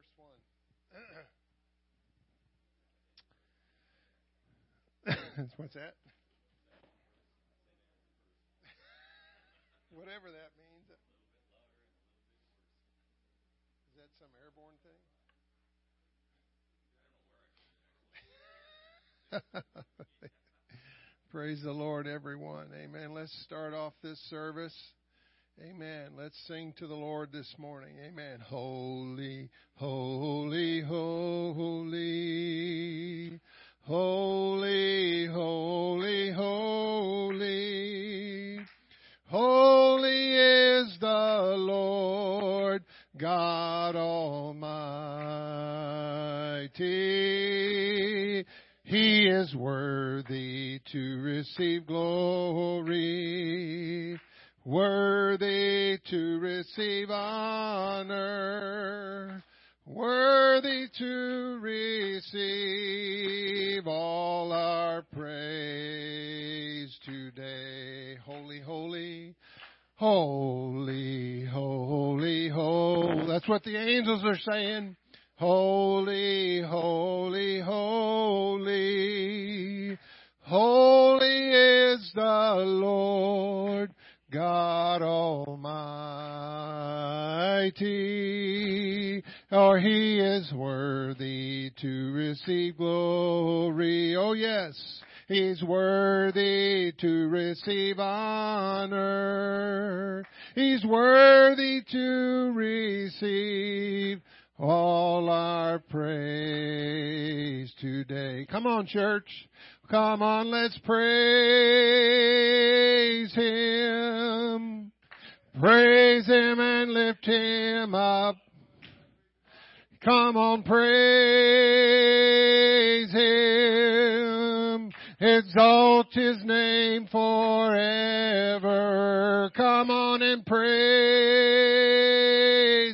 first one. What's that? Whatever that means. Is that some airborne thing? Praise the Lord, everyone. Amen. Let's start off this service. Amen. Let's sing to the Lord this morning. Amen. Holy, holy, holy, holy, holy, holy. Holy is the Lord God Almighty. He is worthy to receive glory worthy to receive honor, worthy to receive all our praise today. Holy, holy, holy, holy, holy. That's what the angels are saying. Holy, holy, holy. Holy is the Lord God Almighty, or He is worthy to receive glory. Oh yes, He's worthy to receive honor. He's worthy to receive all our praise today. Come on, church. Come on, let's praise Him. Praise Him and lift Him up. Come on, praise Him. Exalt His name forever. Come on and praise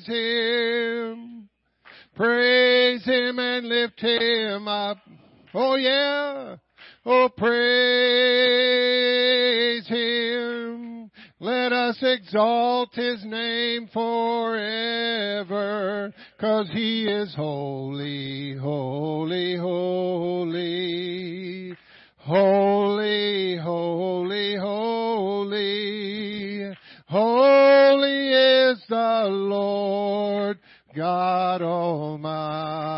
Him. Praise Him and lift Him up. Oh yeah. Oh, praise Him. Let us exalt His name forever, cause He is holy, holy, holy. Holy, holy, holy. Holy is the Lord God Almighty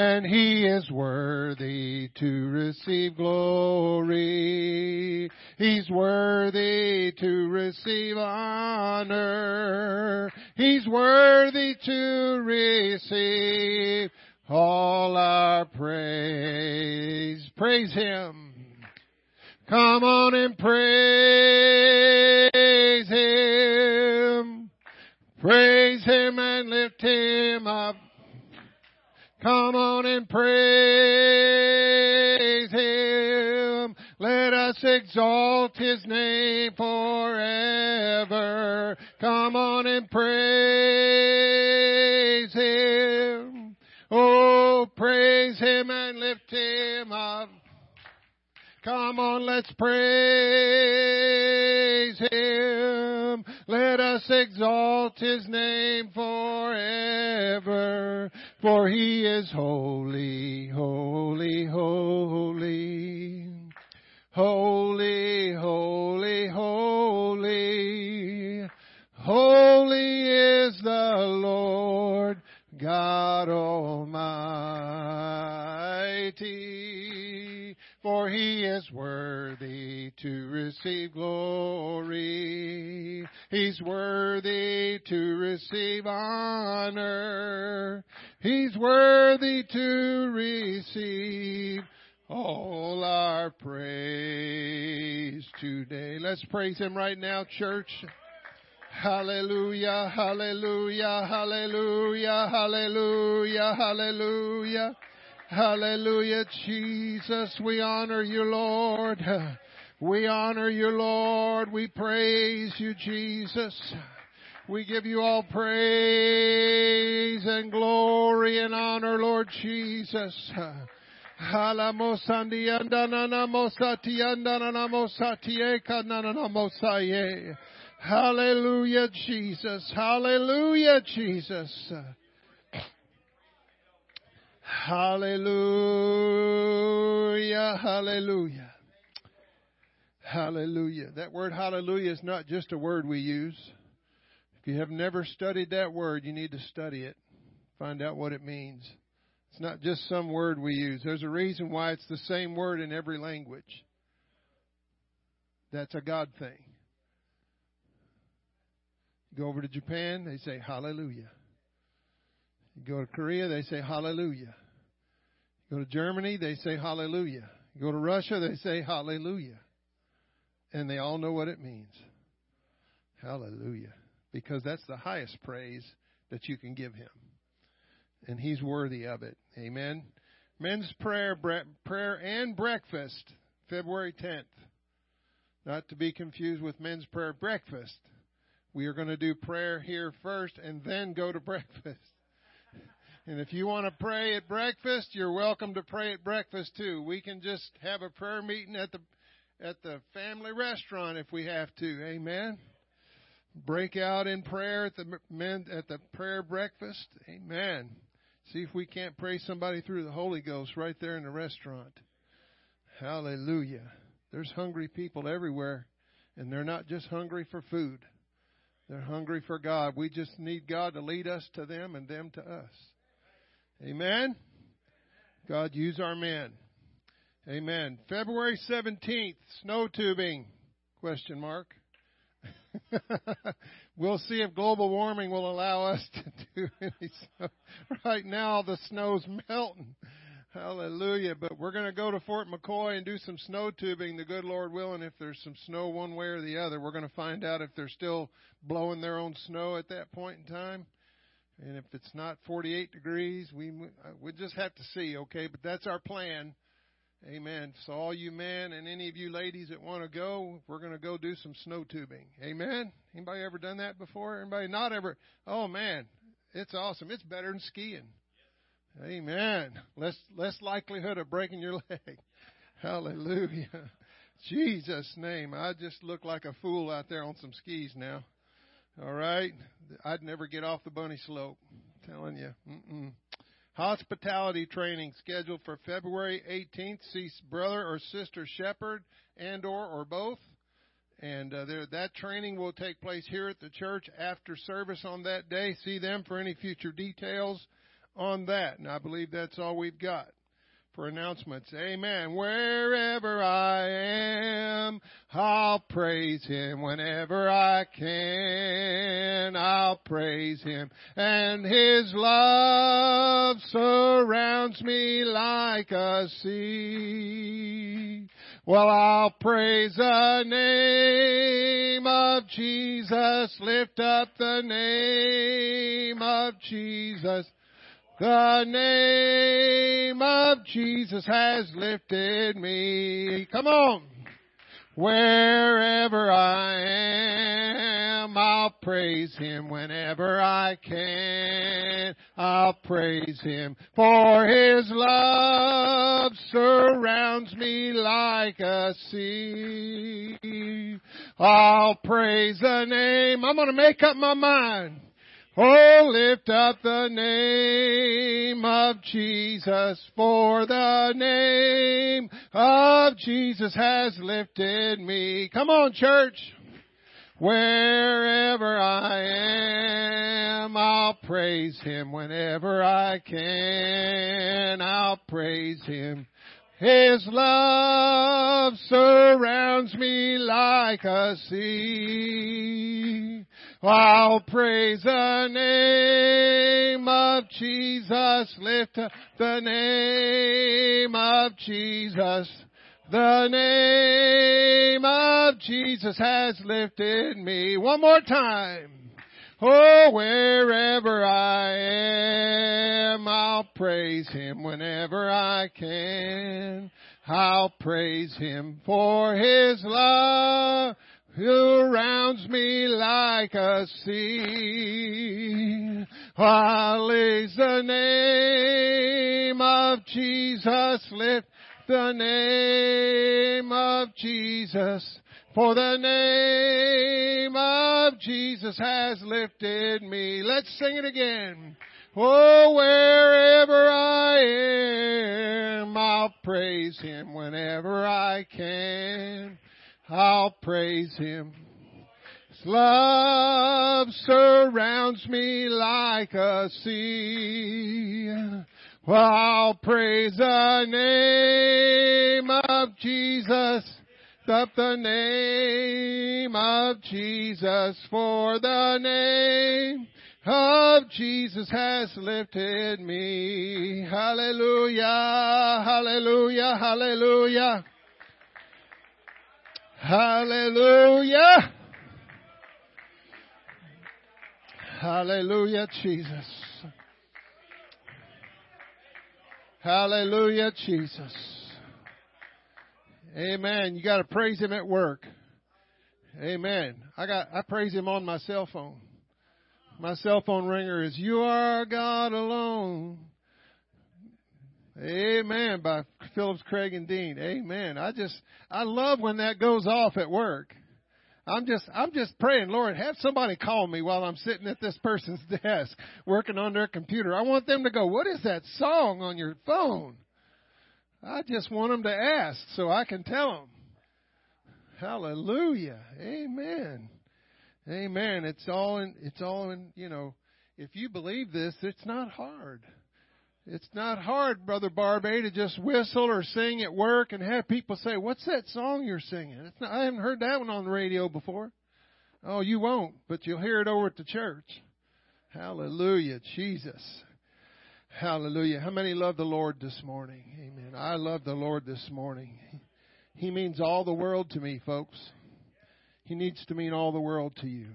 and he is worthy to receive glory. He's worthy to receive honor. He's worthy to receive all our praise. Praise him. Come on and praise him. Praise him and lift him up. Come on and praise Him. Let us exalt His name forever. Come on and praise Him. Oh, praise Him and lift Him up. Come on, let's praise Him. Let us exalt His name forever. For He is holy, holy, holy. Holy, holy, holy. Holy is the Lord God Almighty for he is worthy to receive glory. He's worthy to receive honor. He's worthy to receive all our praise today. Let's praise him right now, church. Hallelujah, hallelujah, hallelujah, hallelujah, hallelujah. Hallelujah, Jesus. We honor you, Lord. We honor you, Lord. We praise you, Jesus. We give you all praise and glory and honor, Lord Jesus. Hallelujah, Jesus. Hallelujah, Jesus. Hallelujah, hallelujah. Hallelujah. That word hallelujah is not just a word we use. If you have never studied that word, you need to study it. Find out what it means. It's not just some word we use. There's a reason why it's the same word in every language. That's a God thing. You go over to Japan, they say hallelujah. You go to Korea, they say hallelujah. You go to Germany, they say hallelujah. You go to Russia, they say hallelujah. And they all know what it means. Hallelujah. Because that's the highest praise that you can give him. And he's worthy of it. Amen. Men's prayer, prayer and breakfast, February 10th. Not to be confused with men's prayer breakfast. We are going to do prayer here first and then go to breakfast. And if you want to pray at breakfast, you're welcome to pray at breakfast too. We can just have a prayer meeting at the at the family restaurant if we have to. Amen. Break out in prayer at the men at the prayer breakfast. Amen. See if we can't pray somebody through the Holy Ghost right there in the restaurant. Hallelujah. There's hungry people everywhere, and they're not just hungry for food. They're hungry for God. We just need God to lead us to them and them to us. Amen. God use our men. Amen. February 17th, snow tubing. Question mark. we'll see if global warming will allow us to do any snow. Right now the snow's melting. Hallelujah. But we're going to go to Fort McCoy and do some snow tubing, the good Lord willing. If there's some snow one way or the other, we're going to find out if they're still blowing their own snow at that point in time. And if it's not 48 degrees, we we uh, just have to see, okay? But that's our plan. Amen. So all you men and any of you ladies that want to go, we're going to go do some snow tubing. Amen. Anybody ever done that before? Anybody not ever? Oh man, it's awesome. It's better than skiing. Amen. Less less likelihood of breaking your leg. Hallelujah. Jesus' name. I just look like a fool out there on some skis now. All right. I'd never get off the bunny slope. I'm telling you. Mm-mm. Hospitality training scheduled for February 18th. See brother or sister shepherd and or or both. And uh, there, that training will take place here at the church after service on that day. See them for any future details on that. And I believe that's all we've got for announcements. Amen. Wherever I am, I'll praise Him. Whenever I can, I'll praise Him. And His love surrounds me like a sea. Well, I'll praise the name of Jesus. Lift up the name of Jesus. The name of Jesus has lifted me. Come on. Wherever I am, I'll praise Him. Whenever I can, I'll praise Him. For His love surrounds me like a sea. I'll praise the name. I'm gonna make up my mind. Oh, lift up the name of Jesus, for the name of Jesus has lifted me. Come on, church. Wherever I am, I'll praise Him. Whenever I can, I'll praise Him. His love surrounds me like a sea. I'll praise the name of Jesus. Lift the name of Jesus. The name of Jesus has lifted me. One more time. Oh, wherever I am, I'll praise Him whenever I can. I'll praise Him for His love surrounds me like a sea. While is the name of Jesus, lift the name of Jesus. For the name of Jesus has lifted me. Let's sing it again. Oh, wherever I am, I'll praise Him whenever I can. I'll praise Him. His love surrounds me like a sea. Well, I'll praise the name of Jesus up the name of Jesus, for the name of Jesus has lifted me. Hallelujah, hallelujah, hallelujah. Hallelujah. Hallelujah, Jesus. Hallelujah, Jesus. Amen. You got to praise him at work. Amen. I got I praise him on my cell phone. My cell phone ringer is "You Are God Alone." Amen. By Phillips, Craig, and Dean. Amen. I just I love when that goes off at work. I'm just I'm just praying, Lord, have somebody call me while I'm sitting at this person's desk working on their computer. I want them to go, "What is that song on your phone?" I just want them to ask so I can tell them. Hallelujah. Amen. Amen. It's all in, it's all in, you know, if you believe this, it's not hard. It's not hard, Brother Barbay, to just whistle or sing at work and have people say, What's that song you're singing? Not, I haven't heard that one on the radio before. Oh, you won't, but you'll hear it over at the church. Hallelujah, Jesus. Hallelujah. How many love the Lord this morning? Amen. I love the Lord this morning. He means all the world to me, folks. He needs to mean all the world to you.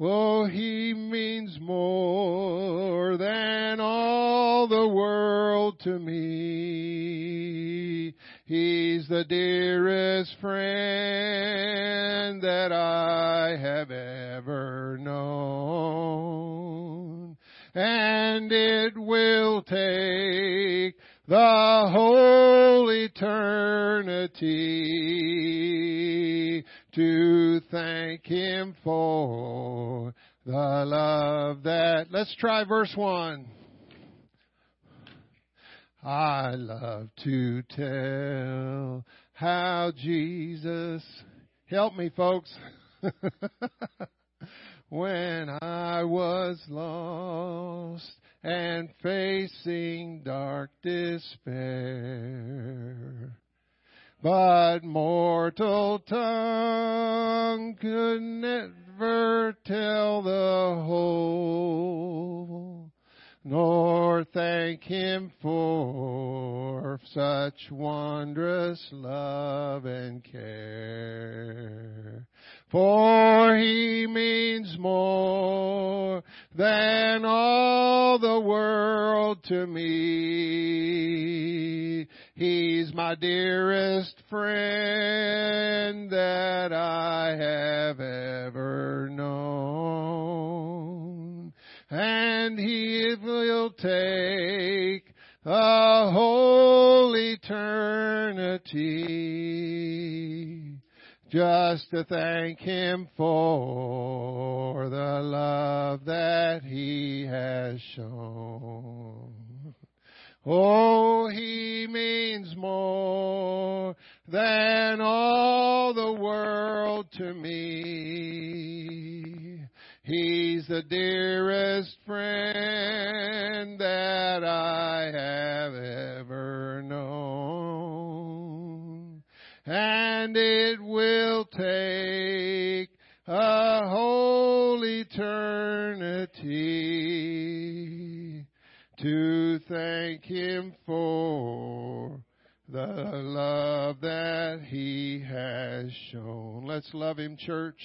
Oh, he means more than all the world to me. He's the dearest friend that I have ever known and it will take the whole eternity to thank Him for the love that. Let's try verse 1. I love to tell how Jesus, help me folks. when I was lost and facing dark despair. But mortal tongue could never tell the whole, nor thank him for such wondrous love and care. For he means more than all the world to me. He's my dearest friend that I have ever known. And he will take a whole eternity just to thank Him for the love that He has shown. Oh, He means more than all the world to me. He's the dearest friend that I have ever known. And it will take a whole eternity to thank Him for the love that He has shown. Let's love Him, church.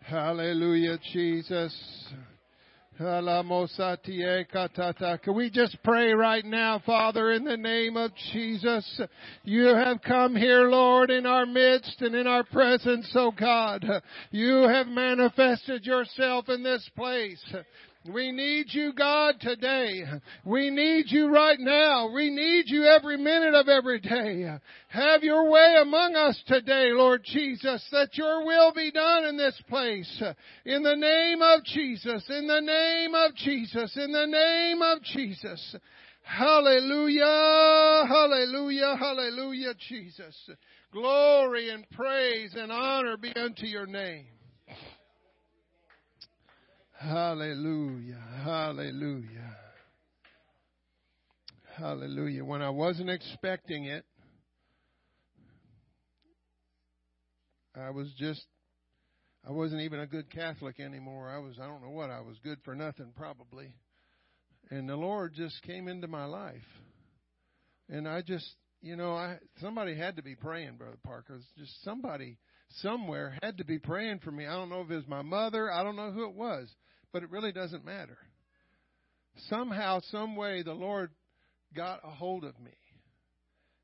Hallelujah, Jesus. Can we just pray right now, Father, in the name of Jesus? You have come here, Lord, in our midst and in our presence, oh God. You have manifested yourself in this place. We need you, God, today. We need you right now. We need you every minute of every day. Have your way among us today, Lord Jesus, that your will be done in this place. In the name of Jesus, in the name of Jesus, in the name of Jesus. Hallelujah, hallelujah, hallelujah, Jesus. Glory and praise and honor be unto your name. Hallelujah. Hallelujah. Hallelujah. When I wasn't expecting it, I was just, I wasn't even a good Catholic anymore. I was, I don't know what, I was good for nothing probably. And the Lord just came into my life. And I just, you know, I somebody had to be praying, Brother Parker. Just somebody somewhere had to be praying for me. I don't know if it was my mother. I don't know who it was but it really doesn't matter. Somehow, some way, the Lord got a hold of me.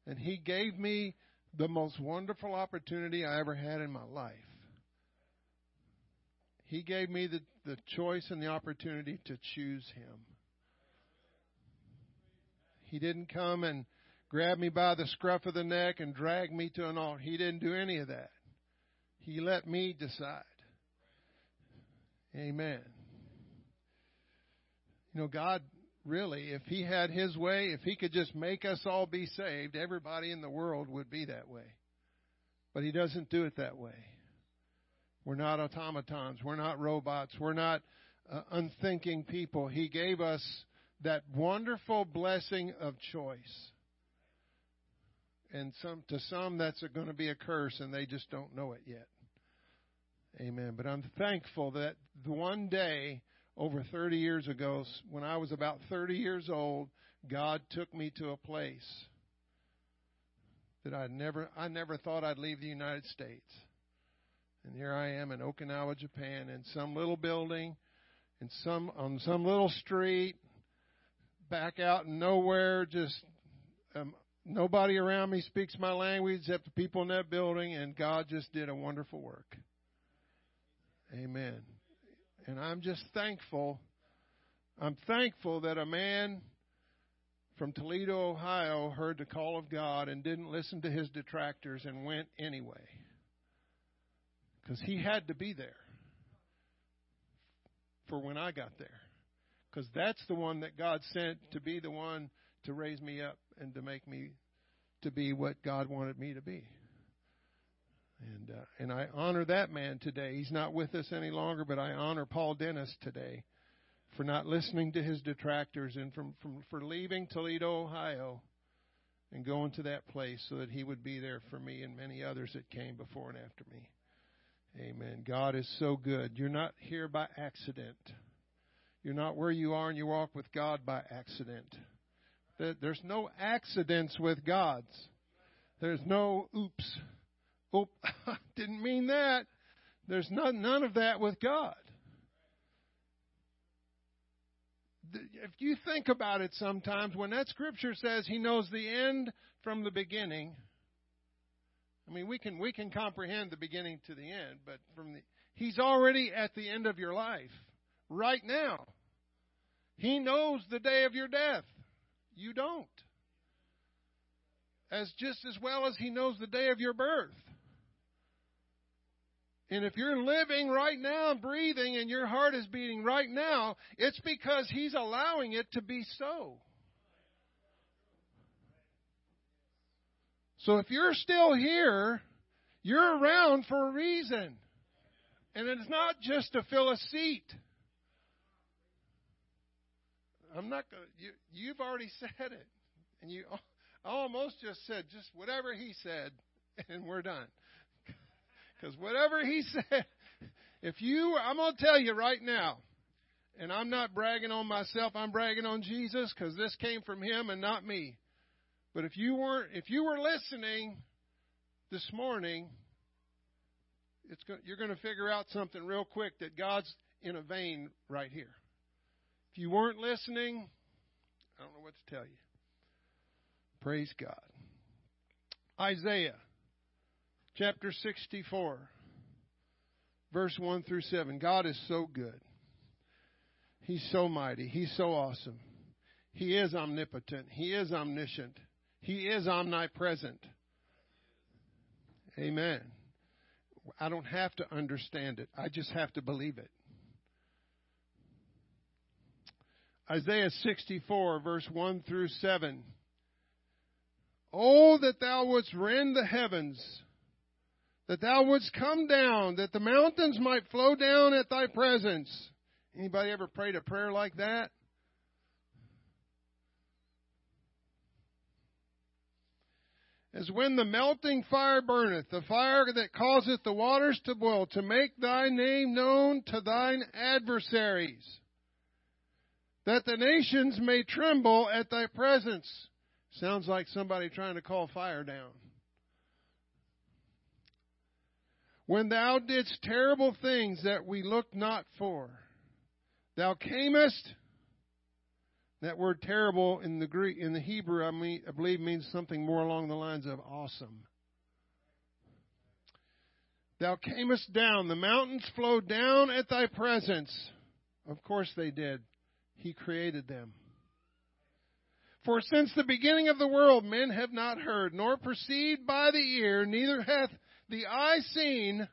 And He gave me the most wonderful opportunity I ever had in my life. He gave me the, the choice and the opportunity to choose Him. He didn't come and grab me by the scruff of the neck and drag me to an altar. He didn't do any of that. He let me decide. Amen. You know, God really, if He had His way, if He could just make us all be saved, everybody in the world would be that way. But He doesn't do it that way. We're not automatons. We're not robots. We're not uh, unthinking people. He gave us that wonderful blessing of choice. And some to some that's going to be a curse and they just don't know it yet. Amen. But I'm thankful that one day over 30 years ago, when I was about 30 years old, God took me to a place that I never I never thought I'd leave the United States. And here I am in Okinawa, Japan, in some little building, in some on some little street, back out in nowhere, just um, nobody around me speaks my language except the people in that building, and God just did a wonderful work. Amen. And I'm just thankful. I'm thankful that a man from Toledo, Ohio heard the call of God and didn't listen to his detractors and went anyway. Because he had to be there for when I got there. Because that's the one that God sent to be the one to raise me up and to make me to be what God wanted me to be. And uh, and I honor that man today. He's not with us any longer, but I honor Paul Dennis today for not listening to his detractors and from, from for leaving Toledo, Ohio, and going to that place so that he would be there for me and many others that came before and after me. Amen. God is so good. You're not here by accident. You're not where you are and you walk with God by accident. There's no accidents with God's. There's no oops. Oh, didn't mean that. There's none, none of that with God. If you think about it sometimes, when that scripture says he knows the end from the beginning, I mean, we can, we can comprehend the beginning to the end, but from the, he's already at the end of your life right now. He knows the day of your death. You don't. As just as well as he knows the day of your birth. And if you're living right now and breathing and your heart is beating right now, it's because He's allowing it to be so. So if you're still here, you're around for a reason. And it's not just to fill a seat. I'm not going to, you, you've already said it. And you almost just said just whatever he said, and we're done. Because whatever he said, if you, I'm going to tell you right now, and I'm not bragging on myself, I'm bragging on Jesus because this came from him and not me. But if you weren't, if you were listening this morning, it's go, you're going to figure out something real quick that God's in a vein right here. If you weren't listening, I don't know what to tell you. Praise God. Isaiah chapter 64, verse 1 through 7. God is so good. He's so mighty. He's so awesome. He is omnipotent. He is omniscient. He is omnipresent. Amen. I don't have to understand it. I just have to believe it. Isaiah 64, verse 1 through 7. Oh, that thou wouldst rend the heavens, that thou wouldst come down, that the mountains might flow down at thy presence. Anybody ever prayed a prayer like that? As when the melting fire burneth, the fire that causeth the waters to boil, to make thy name known to thine adversaries, that the nations may tremble at thy presence. Sounds like somebody trying to call fire down. When thou didst terrible things that we looked not for, thou camest that word terrible in the Greek, in the Hebrew, I, mean, I believe means something more along the lines of awesome. Thou camest down, the mountains flowed down at thy presence. Of course they did. He created them. For since the beginning of the world men have not heard, nor perceived by the ear, neither hath the eye seen,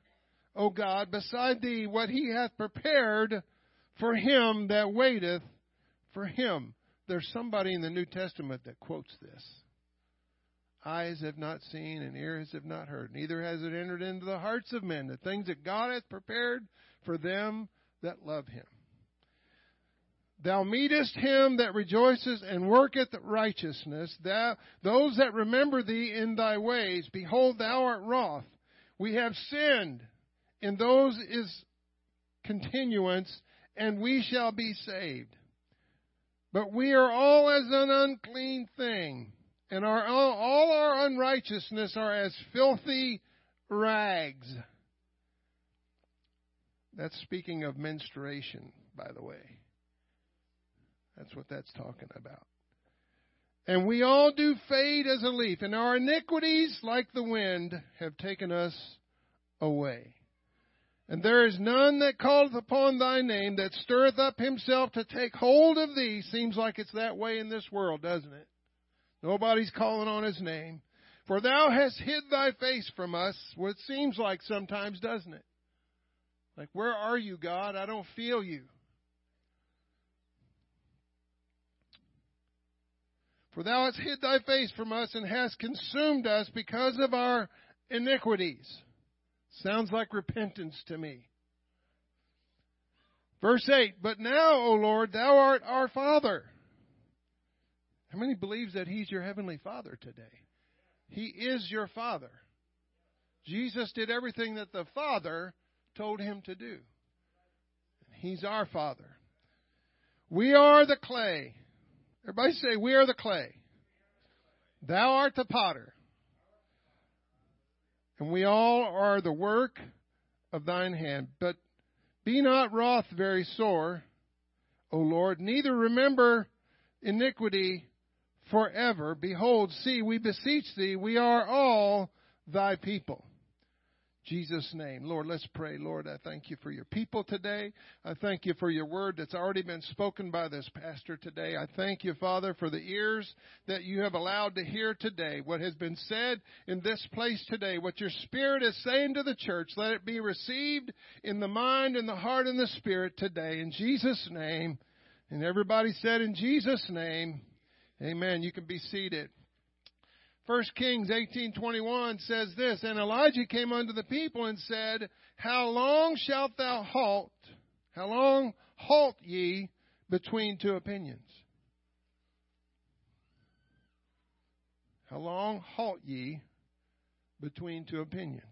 O God, beside thee, what he hath prepared for him that waiteth for him. There's somebody in the New Testament that quotes this. Eyes have not seen and ears have not heard, neither has it entered into the hearts of men the things that God hath prepared for them that love him. Thou meetest him that rejoices and worketh righteousness, thou, those that remember thee in thy ways. Behold, thou art wroth. We have sinned, in those is continuance, and we shall be saved. But we are all as an unclean thing, and our, all our unrighteousness are as filthy rags. That's speaking of menstruation, by the way. That's what that's talking about. And we all do fade as a leaf, and our iniquities, like the wind, have taken us away. And there is none that calleth upon thy name that stirreth up himself to take hold of thee. Seems like it's that way in this world, doesn't it? Nobody's calling on his name. For thou hast hid thy face from us. Well, it seems like sometimes, doesn't it? Like, where are you, God? I don't feel you. For thou hast hid thy face from us and hast consumed us because of our iniquities. Sounds like repentance to me. Verse 8, But now, O Lord, thou art our Father. How many believes that He's your Heavenly Father today? He is your Father. Jesus did everything that the Father told him to do. He's our Father. We are the clay. Everybody say, We are the clay. Thou art the potter. And we all are the work of thine hand. But be not wroth very sore, O Lord, neither remember iniquity forever. Behold, see, we beseech thee, we are all thy people. Jesus' name. Lord, let's pray. Lord, I thank you for your people today. I thank you for your word that's already been spoken by this pastor today. I thank you, Father, for the ears that you have allowed to hear today. What has been said in this place today, what your Spirit is saying to the church, let it be received in the mind and the heart and the Spirit today. In Jesus' name. And everybody said, in Jesus' name, amen. You can be seated. 1 Kings 18:21 says this, and Elijah came unto the people and said, How long shalt thou halt? How long halt ye between two opinions? How long halt ye between two opinions?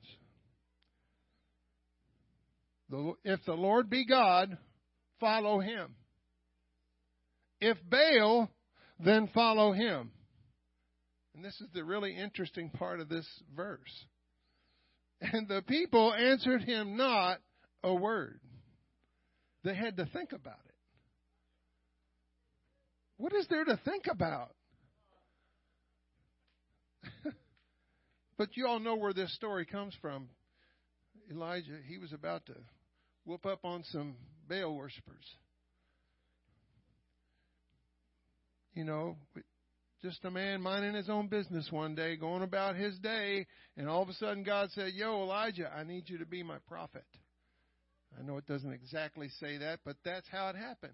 If the Lord be God, follow him. If Baal, then follow him. And this is the really interesting part of this verse. And the people answered him not a word. They had to think about it. What is there to think about? but you all know where this story comes from. Elijah, he was about to whoop up on some Baal worshippers. you know, just a man minding his own business one day, going about his day, and all of a sudden God said, Yo, Elijah, I need you to be my prophet. I know it doesn't exactly say that, but that's how it happened.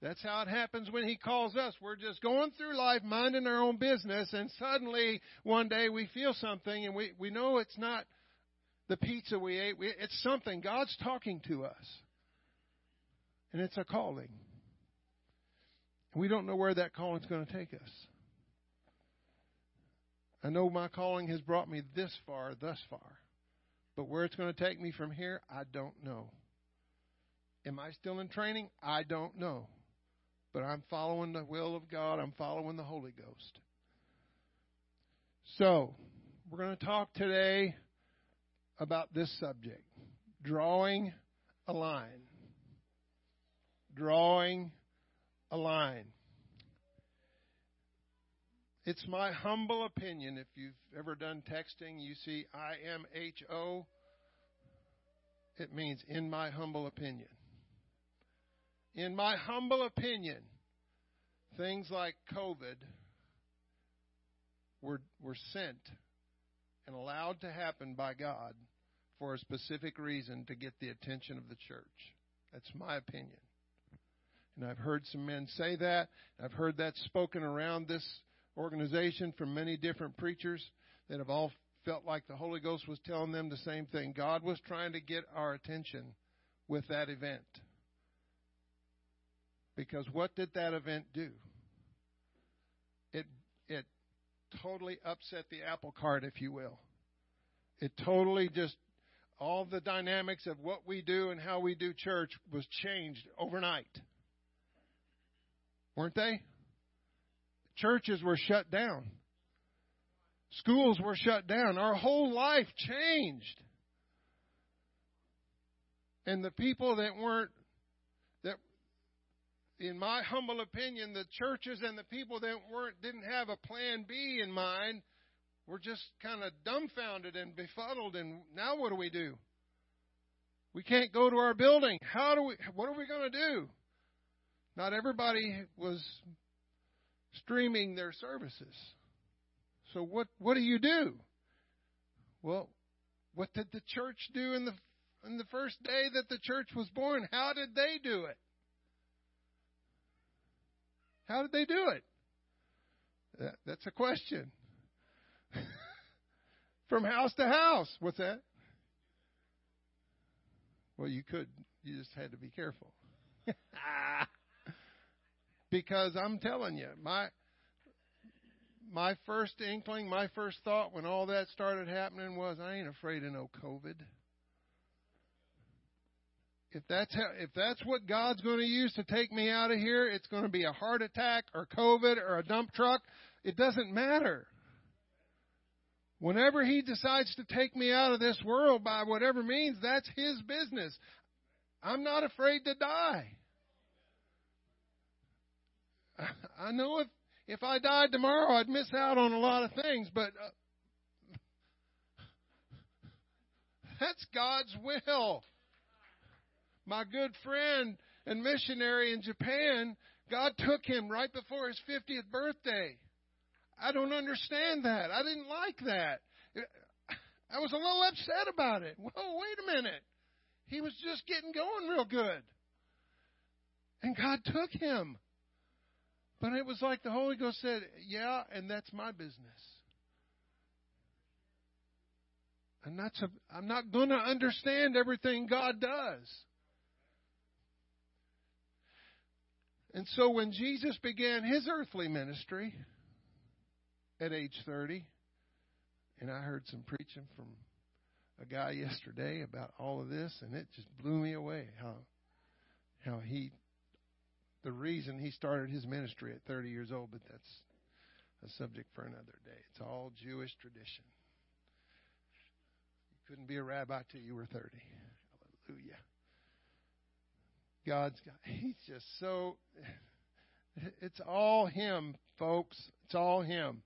That's how it happens when He calls us. We're just going through life, minding our own business, and suddenly one day we feel something, and we, we know it's not the pizza we ate. We, it's something. God's talking to us. And it's a calling. We don't know where that calling is going to take us. I know my calling has brought me this far, thus far. But where it's going to take me from here, I don't know. Am I still in training? I don't know. But I'm following the will of God, I'm following the Holy Ghost. So, we're going to talk today about this subject drawing a line. Drawing a line. It's my humble opinion. If you've ever done texting, you see IMHO. It means in my humble opinion. In my humble opinion, things like COVID were, were sent and allowed to happen by God for a specific reason to get the attention of the church. That's my opinion. And I've heard some men say that. I've heard that spoken around this organization from many different preachers that have all felt like the Holy Ghost was telling them the same thing. God was trying to get our attention with that event. Because what did that event do? It it totally upset the apple cart, if you will. It totally just all the dynamics of what we do and how we do church was changed overnight. Weren't they? Churches were shut down. Schools were shut down. Our whole life changed. And the people that weren't, that, in my humble opinion, the churches and the people that weren't, didn't have a plan B in mind, were just kind of dumbfounded and befuddled. And now what do we do? We can't go to our building. How do we, what are we going to do? Not everybody was streaming their services. So what what do you do? Well, what did the church do in the in the first day that the church was born? How did they do it? How did they do it? That, that's a question. From house to house. What's that? Well, you could. You just had to be careful. because I'm telling you, my my first inkling, my first thought when all that started happening was, I ain't afraid of no COVID. If that's how, if that's what God's going to use to take me out of here, it's going to be a heart attack or COVID or a dump truck. It doesn't matter. Whenever He decides to take me out of this world by whatever means, that's His business. I'm not afraid to die. I know if if I died tomorrow, I'd miss out on a lot of things, but uh, that's God's will. My good friend and missionary in Japan, God took him right before his 50th birthday. I don't understand that. I didn't like that. I was a little upset about it. Whoa, wait a minute. He was just getting going real good. And God took him. But it was like the Holy Ghost said, Yeah, and that's my business. I'm not, I'm not going to understand everything God does. And so when Jesus began his earthly ministry at age 30, and I heard some preaching from a guy yesterday about all of this, and it just blew me away how how he the reason he started his ministry at 30 years old, but that's a subject for another day. It's all Jewish tradition. You couldn't be a rabbi till you were 30. Hallelujah. God's got, he's just so, it's all him, folks. It's all him.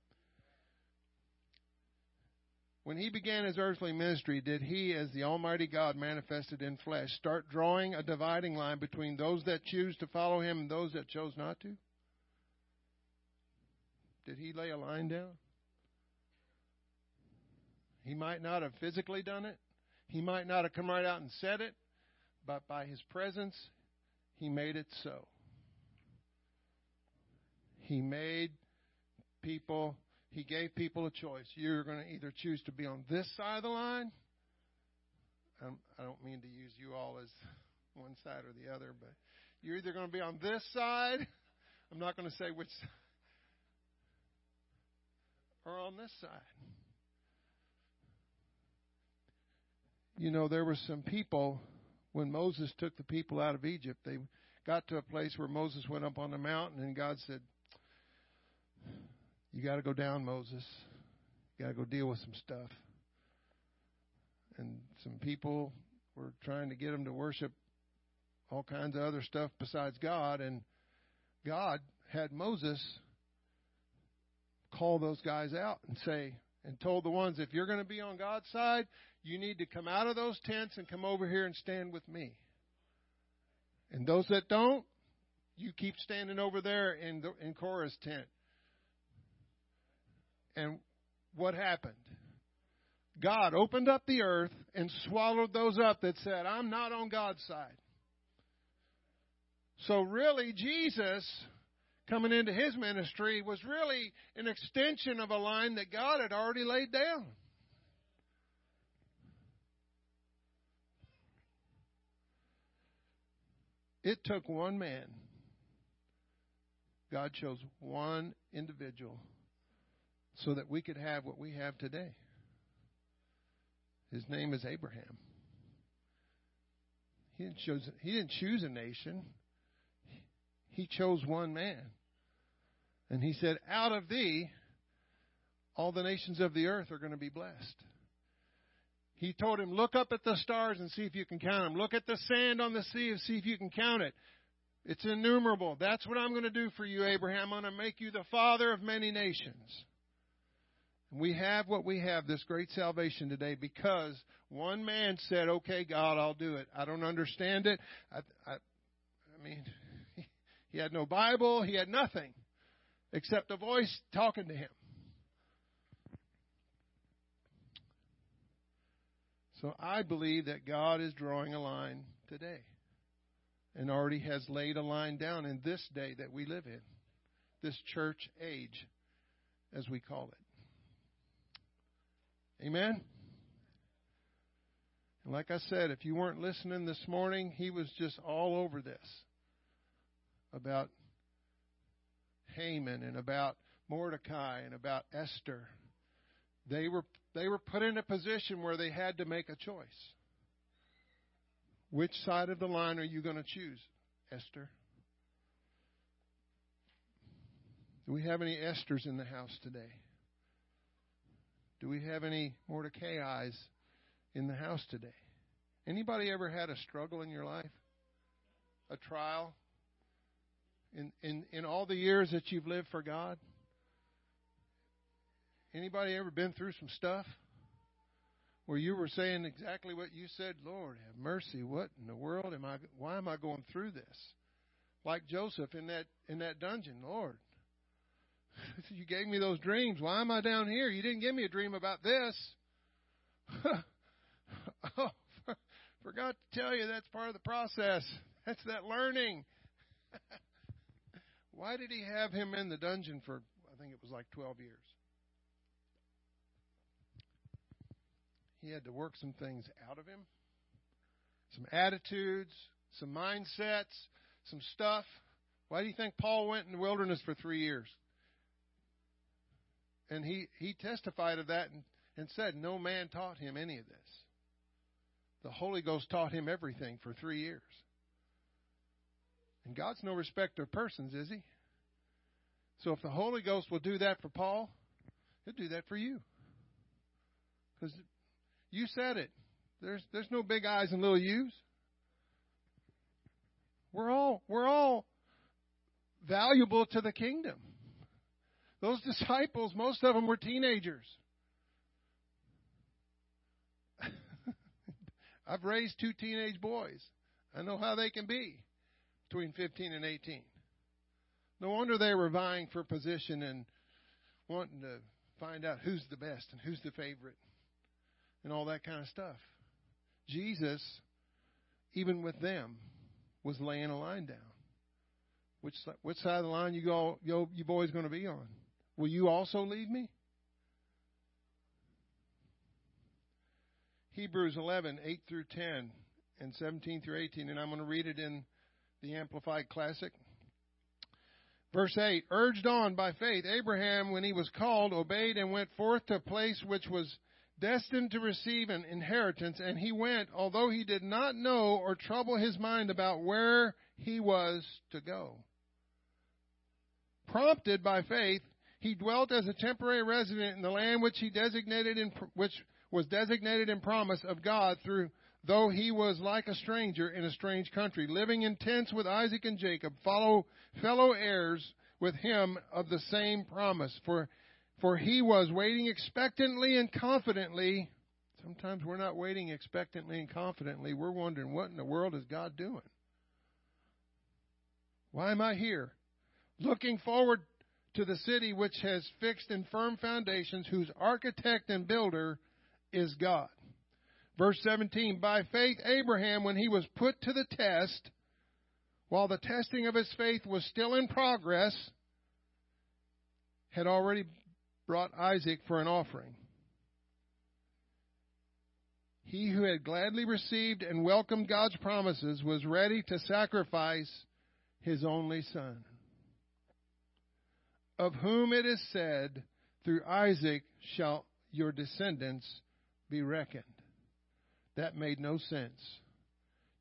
When he began his earthly ministry, did he, as the Almighty God manifested in flesh, start drawing a dividing line between those that choose to follow him and those that chose not to? did he lay a line down? He might not have physically done it. He might not have come right out and said it, but by his presence, he made it so. He made people, he gave people a choice. You're going to either choose to be on this side of the line. Um, I don't mean to use you all as one side or the other, but you're either going to be on this side. I'm not going to say which or on this side. You know, there were some people when Moses took the people out of Egypt, they got to a place where Moses went up on the mountain and God said, You got to go down, Moses. You got to go deal with some stuff. And some people were trying to get him to worship all kinds of other stuff besides God. And God had Moses call those guys out and say, and told the ones, if you're going to be on God's side, you need to come out of those tents and come over here and stand with me. And those that don't, you keep standing over there in the, in Korah's tent. And what happened? God opened up the earth and swallowed those up that said, I'm not on God's side. So really, Jesus coming into his ministry was really an extension of a line that God had already laid down. It took one man. God chose one individual so that we could have what we have today. His name is Abraham. He didn't choose, he didn't choose a nation. He chose one man. And he said, Out of thee, all the nations of the earth are going to be blessed. He told him, Look up at the stars and see if you can count them. Look at the sand on the sea and see if you can count it. It's innumerable. That's what I'm going to do for you, Abraham. I'm going to make you the father of many nations. We have what we have, this great salvation today, because one man said, Okay, God, I'll do it. I don't understand it. I, I, I mean, he had no Bible, he had nothing except a voice talking to him. So I believe that God is drawing a line today and already has laid a line down in this day that we live in, this church age, as we call it. Amen? And like I said, if you weren't listening this morning, he was just all over this about Haman and about Mordecai and about Esther. They were they were put in a position where they had to make a choice. Which side of the line are you going to choose, Esther? Do we have any Esthers in the house today? Do we have any Mordecai's in the house today? Anybody ever had a struggle in your life? A trial? in, in, in all the years that you've lived for God? Anybody ever been through some stuff where you were saying exactly what you said, Lord, have mercy, what in the world am I why am I going through this? Like Joseph in that in that dungeon, Lord. you gave me those dreams. Why am I down here? You didn't give me a dream about this. oh, forgot to tell you that's part of the process. That's that learning. Why did he have him in the dungeon for, I think it was like 12 years? He had to work some things out of him, some attitudes, some mindsets, some stuff. Why do you think Paul went in the wilderness for three years? And he, he testified of that and, and said, No man taught him any of this. The Holy Ghost taught him everything for three years. And God's no respecter of persons, is He? So if the Holy Ghost will do that for Paul, He'll do that for you. Because you said it. There's there's no big eyes and little U's. We're all we're all valuable to the kingdom. Those disciples, most of them were teenagers. I've raised two teenage boys. I know how they can be between 15 and 18. No wonder they were vying for position and wanting to find out who's the best and who's the favorite and all that kind of stuff. Jesus, even with them, was laying a line down. Which which side of the line you go you, you boys going to be on? Will you also leave me? Hebrews 11, 8 through 10, and 17 through 18, and I'm going to read it in the Amplified Classic. Verse 8 Urged on by faith, Abraham, when he was called, obeyed and went forth to a place which was destined to receive an inheritance, and he went, although he did not know or trouble his mind about where he was to go. Prompted by faith, he dwelt as a temporary resident in the land which he designated in which was designated in promise of God through though he was like a stranger in a strange country, living in tents with Isaac and Jacob, follow, fellow heirs with him of the same promise. For, for he was waiting expectantly and confidently. Sometimes we're not waiting expectantly and confidently. We're wondering, what in the world is God doing? Why am I here? Looking forward to the city which has fixed and firm foundations, whose architect and builder is God. Verse 17 By faith, Abraham, when he was put to the test, while the testing of his faith was still in progress, had already brought Isaac for an offering. He who had gladly received and welcomed God's promises was ready to sacrifice his only son, of whom it is said, Through Isaac shall your descendants be reckoned. That made no sense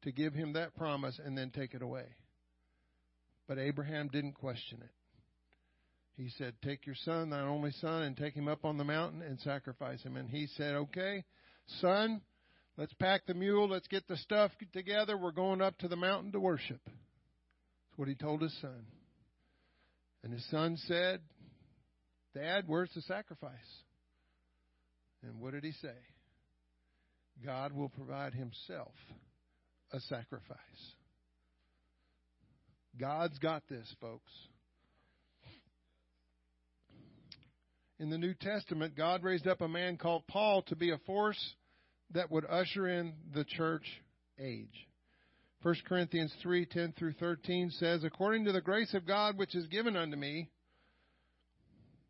to give him that promise and then take it away. But Abraham didn't question it. He said, Take your son, thine only son, and take him up on the mountain and sacrifice him. And he said, Okay, son, let's pack the mule, let's get the stuff together. We're going up to the mountain to worship. That's what he told his son. And his son said, Dad, where's the sacrifice? And what did he say? God will provide himself a sacrifice. God's got this, folks. In the New Testament, God raised up a man called Paul to be a force that would usher in the church age. 1 Corinthians 3:10 through 13 says, According to the grace of God which is given unto me,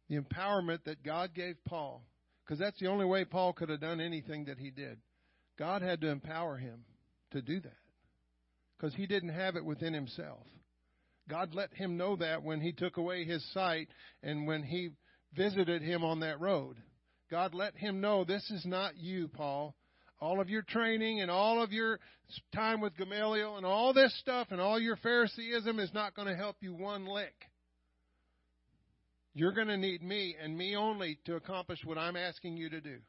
the empowerment that God gave Paul, because that's the only way Paul could have done anything that he did. God had to empower him to do that because he didn't have it within himself. God let him know that when he took away his sight and when he visited him on that road. God let him know this is not you, Paul. All of your training and all of your time with Gamaliel and all this stuff and all your Phariseeism is not going to help you one lick. You're going to need me and me only to accomplish what I'm asking you to do.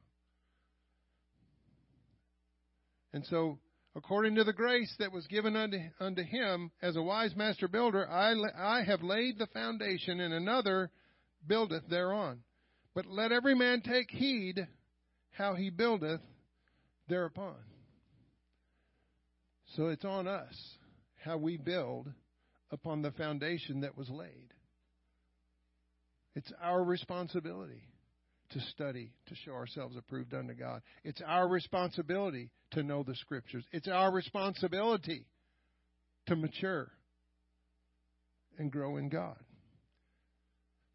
And so, according to the grace that was given unto, unto him as a wise master builder, I, I have laid the foundation, and another buildeth thereon. But let every man take heed how he buildeth thereupon. So it's on us how we build upon the foundation that was laid. It's our responsibility to study, to show ourselves approved unto God. It's our responsibility to know the Scriptures. It's our responsibility to mature and grow in God.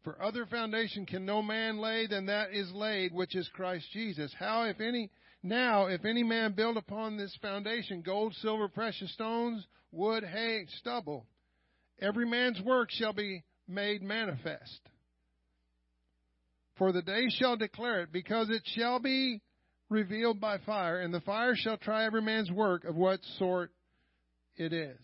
For other foundation can no man lay than that is laid, which is Christ Jesus. How, if any, now, if any man build upon this foundation gold, silver, precious stones, wood, hay, stubble, every man's work shall be made manifest for the day shall declare it, because it shall be revealed by fire, and the fire shall try every man's work of what sort it is.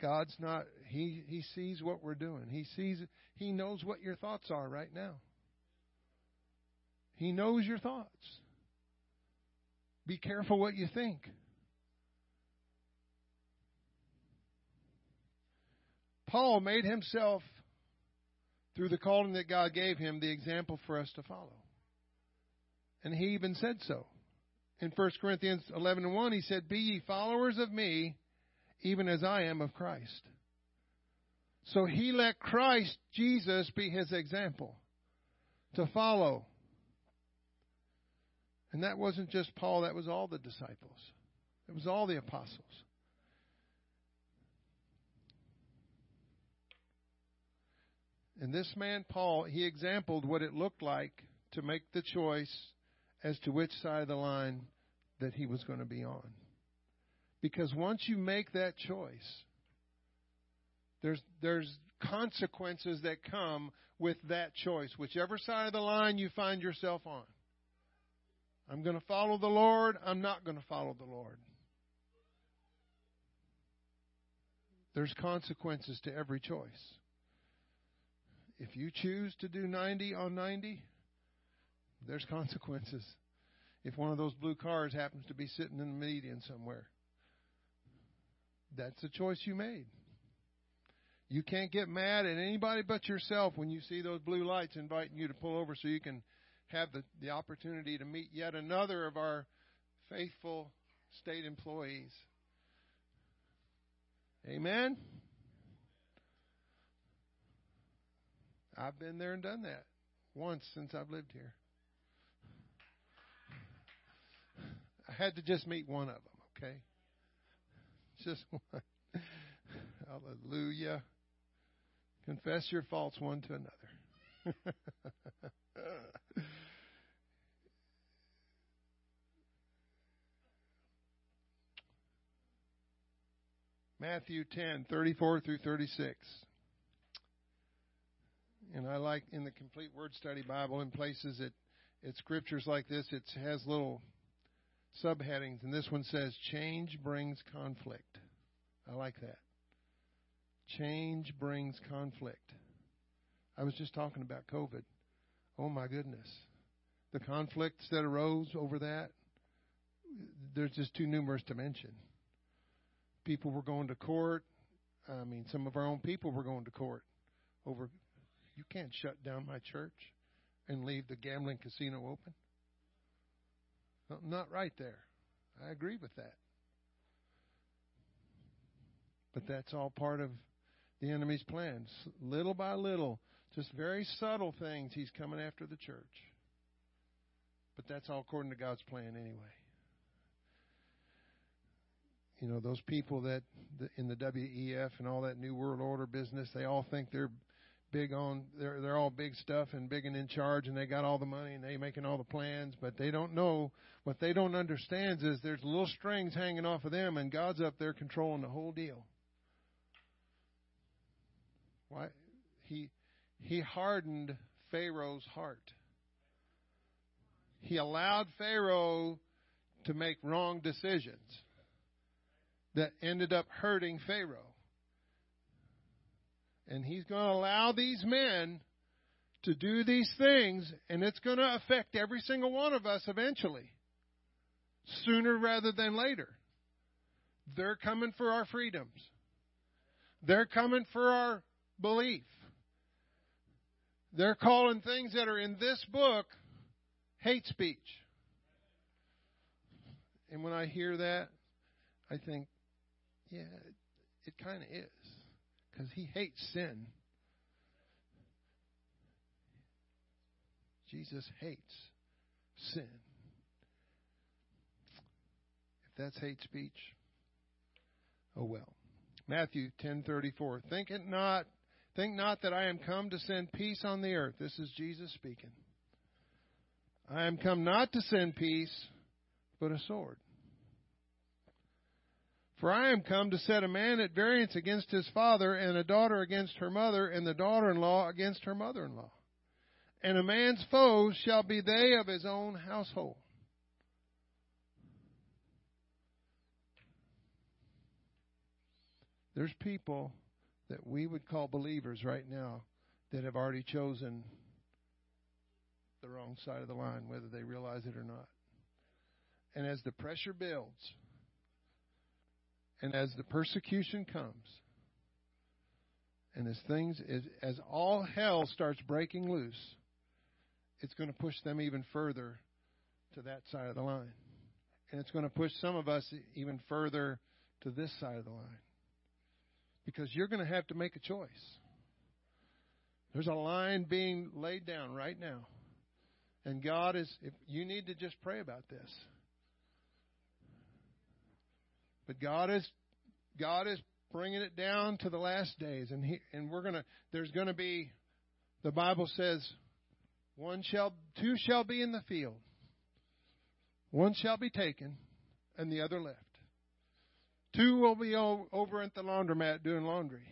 God's not he he sees what we're doing. He sees he knows what your thoughts are right now. He knows your thoughts. Be careful what you think. Paul made himself, through the calling that God gave him, the example for us to follow. And he even said so. In 1 Corinthians 11 and 1, he said, Be ye followers of me, even as I am of Christ. So he let Christ Jesus be his example to follow. And that wasn't just Paul, that was all the disciples. It was all the apostles. And this man, Paul, he exampled what it looked like to make the choice as to which side of the line that he was going to be on. Because once you make that choice, there's, there's consequences that come with that choice, whichever side of the line you find yourself on. I'm going to follow the Lord, I'm not going to follow the Lord. There's consequences to every choice. If you choose to do 90 on 90, there's consequences. If one of those blue cars happens to be sitting in the median somewhere, that's a choice you made. You can't get mad at anybody but yourself when you see those blue lights inviting you to pull over so you can have the, the opportunity to meet yet another of our faithful state employees. Amen? I've been there and done that once since I've lived here. I had to just meet one of them, okay? Just one. Hallelujah. Confess your faults one to another. Matthew 10, 34 through 36. And I like in the Complete Word Study Bible, in places it, it scriptures like this, it has little subheadings, and this one says, Change brings conflict. I like that. Change brings conflict. I was just talking about COVID. Oh my goodness. The conflicts that arose over that, there's just too numerous to mention. People were going to court. I mean, some of our own people were going to court over, you can't shut down my church and leave the gambling casino open. Not right there. I agree with that. But that's all part of the enemy's plans. Little by little, just very subtle things, he's coming after the church. But that's all according to God's plan anyway. You know, those people that in the WEF and all that New World Order business, they all think they're big on they're they're all big stuff and big and in charge and they got all the money and they making all the plans, but they don't know what they don't understand is there's little strings hanging off of them and God's up there controlling the whole deal. Why he he hardened Pharaoh's heart. He allowed Pharaoh to make wrong decisions that ended up hurting Pharaoh. And he's going to allow these men to do these things, and it's going to affect every single one of us eventually, sooner rather than later. They're coming for our freedoms, they're coming for our belief. They're calling things that are in this book hate speech. And when I hear that, I think, yeah, it, kind of is because he hates sin. Jesus hates sin. If that's hate speech, oh well. Matthew 10:34 Think it not think not that I am come to send peace on the earth. This is Jesus speaking. I am come not to send peace, but a sword. For I am come to set a man at variance against his father, and a daughter against her mother, and the daughter in law against her mother in law. And a man's foes shall be they of his own household. There's people that we would call believers right now that have already chosen the wrong side of the line, whether they realize it or not. And as the pressure builds, and as the persecution comes, and as things, as, all hell starts breaking loose, it's going to push them even further to that side of the line. And it's going to push some of us even further to this side of the line. Because you're going to have to make a choice. There's a line being laid down right now. And God is, if you need to just pray about this. But God is, God is bringing it down to the last days, and he, and we're gonna. There's going to be, the Bible says, one shall, two shall be in the field, one shall be taken, and the other left. Two will be over at the laundromat doing laundry,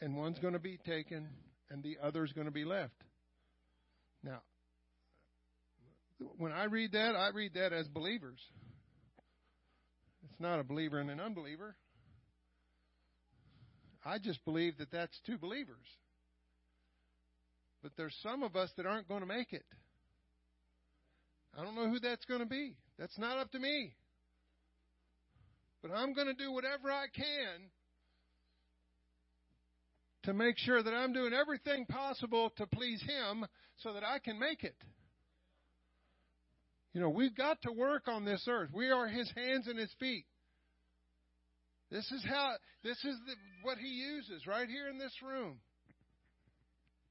and one's going to be taken, and the other's going to be left. Now, when I read that, I read that as believers. It's not a believer and an unbeliever. I just believe that that's two believers. But there's some of us that aren't going to make it. I don't know who that's going to be. That's not up to me. But I'm going to do whatever I can to make sure that I'm doing everything possible to please Him so that I can make it. You know, we've got to work on this earth. We are His hands and His feet. This is how, this is the, what He uses right here in this room.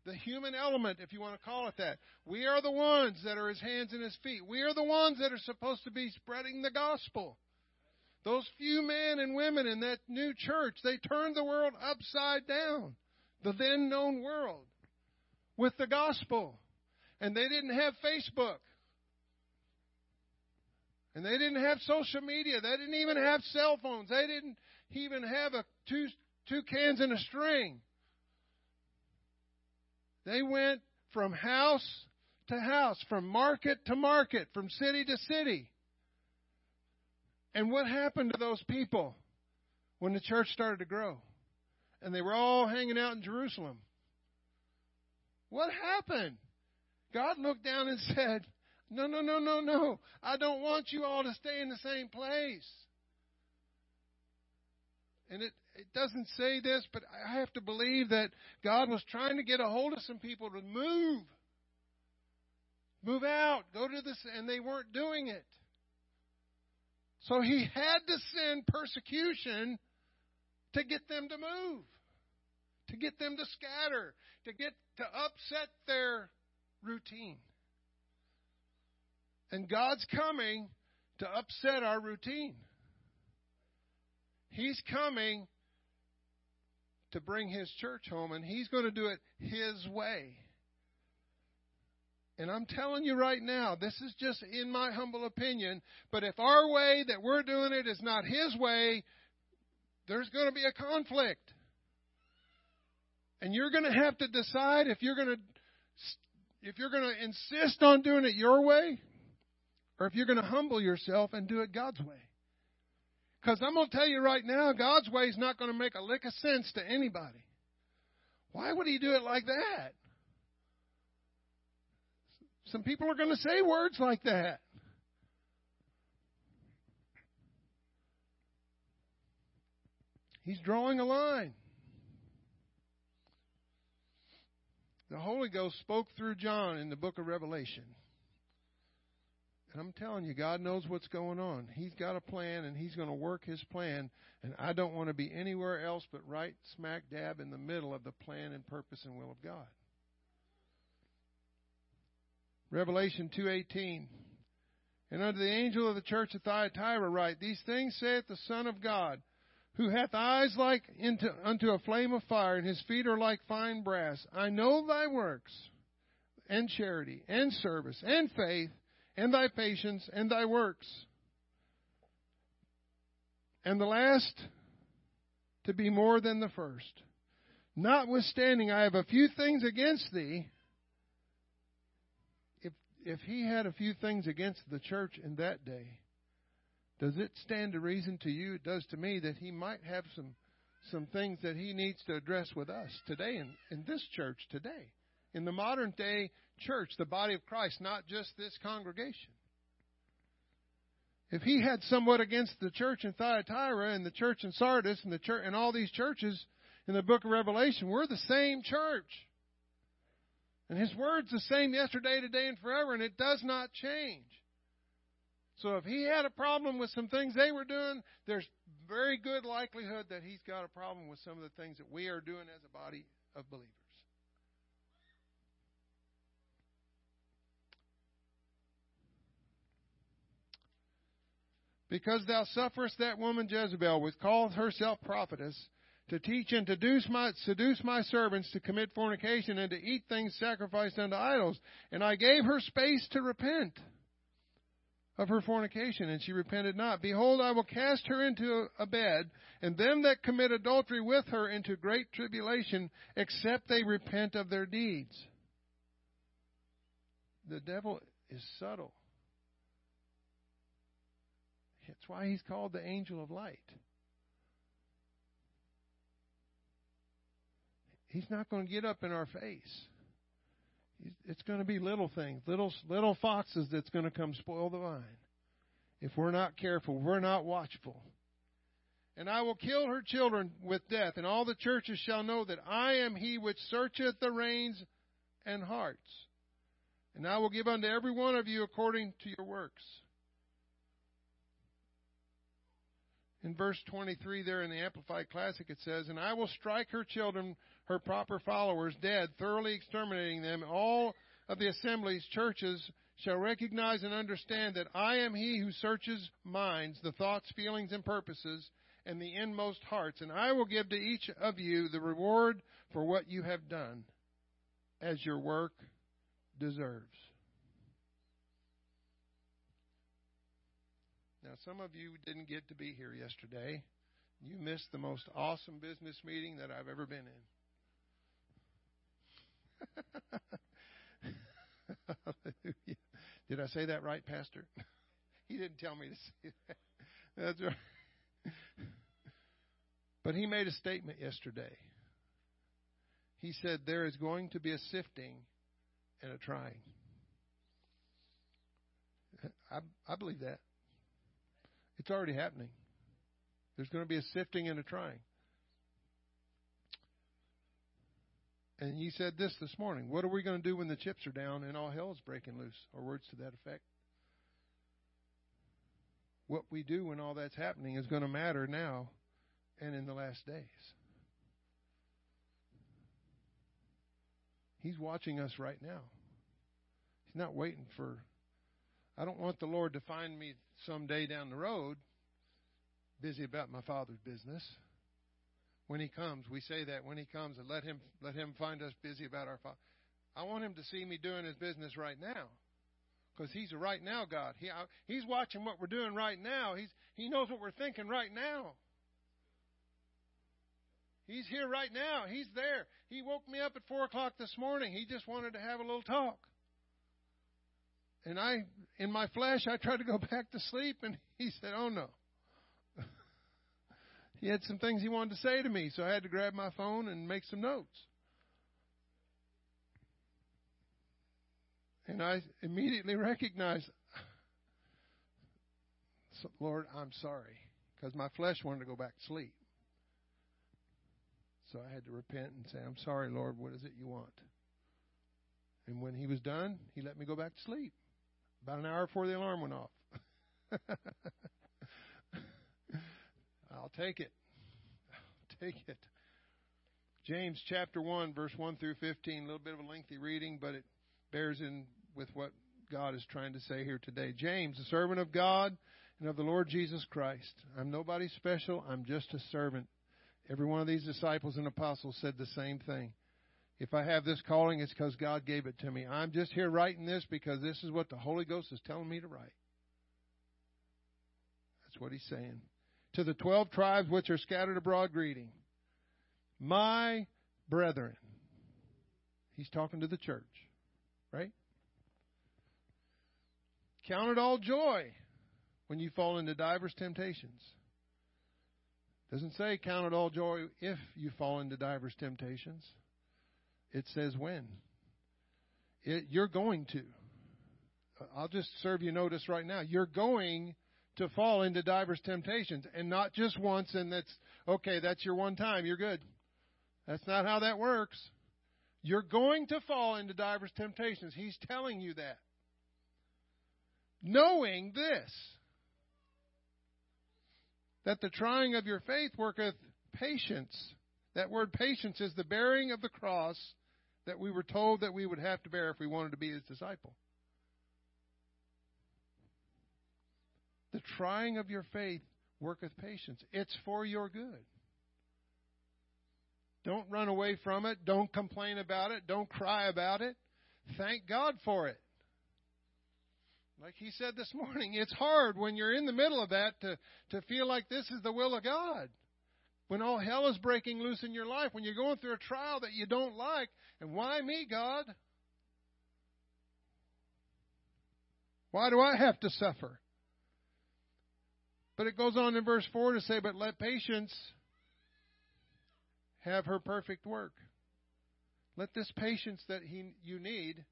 The human element, if you want to call it that. We are the ones that are His hands and His feet. We are the ones that are supposed to be spreading the gospel. Those few men and women in that new church, they turned the world upside down the then known world with the gospel. And they didn't have Facebook. And they didn't have social media. They didn't even have cell phones. They didn't even have a two, two cans and a string. They went from house to house, from market to market, from city to city. And what happened to those people when the church started to grow? and they were all hanging out in Jerusalem. What happened? God looked down and said, No, no, no, no, no. I don't want you all to stay in the same place. And it, it doesn't say this, but I have to believe that God was trying to get a hold of some people to move. Move out. Go to this. And they weren't doing it. So he had to send persecution to get them to move, to get them to scatter, to get to upset their routine. And God's coming to upset our routine. He's coming to bring his church home, and he's going to do it his way. And I'm telling you right now, this is just in my humble opinion, but if our way that we're doing it is not his way, there's going to be a conflict. And you're going to have to decide if you're going to if you're going to insist on doing it your way or if you're going to humble yourself and do it God's way. Because I'm going to tell you right now, God's way is not going to make a lick of sense to anybody. Why would He do it like that? Some people are going to say words like that. He's drawing a line. The Holy Ghost spoke through John in the book of Revelation. And I'm telling you, God knows what's going on. He's got a plan, and He's going to work His plan. And I don't want to be anywhere else but right smack dab in the middle of the plan and purpose and will of God. Revelation 2:18. And unto the angel of the church of Thyatira write, These things saith the Son of God, who hath eyes like into, unto a flame of fire, and his feet are like fine brass. I know thy works, and charity, and service, and faith, and thy patience, and thy works. And the last to be more than the first. Notwithstanding, I have a few things against thee. If, he had a few things against the church in that day, does it stand to reason to you? It does to me that he might have some some things that he needs to address with us today in, in this church today. In the modern day church, the body of Christ, not just this congregation. If he had somewhat against the church in Thyatira and the church in Sardis and the church and all these churches in the book of Revelation, we're the same church. And his word's the same yesterday, today, and forever, and it does not change. So if he had a problem with some things they were doing, there's very good likelihood that he's got a problem with some of the things that we are doing as a body of believers. Because thou sufferest that woman Jezebel, which calleth herself prophetess, to teach and to seduce my, seduce my servants to commit fornication and to eat things sacrificed unto idols. And I gave her space to repent of her fornication, and she repented not. Behold, I will cast her into a bed, and them that commit adultery with her into great tribulation, except they repent of their deeds. The devil is subtle. That's why he's called the angel of light. He's not going to get up in our face. It's going to be little things, little little foxes that's going to come spoil the vine. If we're not careful, we're not watchful. And I will kill her children with death, and all the churches shall know that I am he which searcheth the reins and hearts. And I will give unto every one of you according to your works. in verse 23 there in the Amplified Classic, it says, And I will strike her children, her proper followers, dead, thoroughly exterminating them. All of the assemblies, churches, shall recognize and understand that I am he who searches minds, the thoughts, feelings, and purposes, and the inmost hearts. And I will give to each of you the reward for what you have done, as your work deserves. Now, some of you didn't get to be here yesterday. You missed the most awesome business meeting that I've ever been in. Did I say that right, Pastor? he didn't tell me to say that. That's right. But he made a statement yesterday. He said, There is going to be a sifting and a trying. I, I believe that. It's already happening. There's going to be a sifting and a trying. And you said this this morning. What are we going to do when the chips are down and all hell is breaking loose? Or words to that effect. What we do when all that's happening is going to matter now and in the last days. He's watching us right now. He's not waiting for. I don't want the Lord to find me someday down the road busy about my father's business. When he comes, we say that when he comes and let him let him find us busy about our father. I want him to see me doing his business right now. Because he's a right now God. He, he's watching what we're doing right now. He's, he knows what we're thinking right now. He's here right now. He's there. He woke me up at 4 o'clock this morning. He just wanted to have a little talk. And I, in my flesh, I tried to go back to sleep, and he said, Oh no. He had some things he wanted to say to me, so I had to grab my phone and make some notes. And I immediately recognized, Lord, I'm sorry, because my flesh wanted to go back to sleep. So I had to repent and say, I'm sorry, Lord, what is it you want? And when he was done, he let me go back to sleep. About an hour before the alarm went off. I'll take it. I'll take it. James chapter 1, verse 1 through 15, a little bit of a lengthy reading, but it bears in with what God is trying to say here today. James, a servant of God and of the Lord Jesus Christ. I'm nobody special, I'm just a servant. Every one of these disciples and apostles said the same thing. If I have this calling, it's because God gave it to me. I'm just here writing this because this is what the Holy Ghost is telling me to write. That's what he's saying. To the twelve tribes which are scattered abroad, greeting. My brethren. He's talking to the church, right? Count it all joy when you fall into divers temptations. Doesn't say count it all joy if you fall into divers temptations. It says when. It, you're going to. I'll just serve you notice right now. You're going to fall into divers temptations, and not just once, and that's okay, that's your one time, you're good. That's not how that works. You're going to fall into divers temptations. He's telling you that. Knowing this, that the trying of your faith worketh patience. That word patience is the bearing of the cross that we were told that we would have to bear if we wanted to be his disciple. The trying of your faith worketh patience. It's for your good. Don't run away from it. Don't complain about it. Don't cry about it. Thank God for it. Like he said this morning, it's hard when you're in the middle of that to, to feel like this is the will of God. When all hell is breaking loose in your life, when you're going through a trial that you don't like, and why me, God? Why do I have to suffer? But it goes on in verse 4 to say, But let patience have her perfect work. Let this patience that he, you need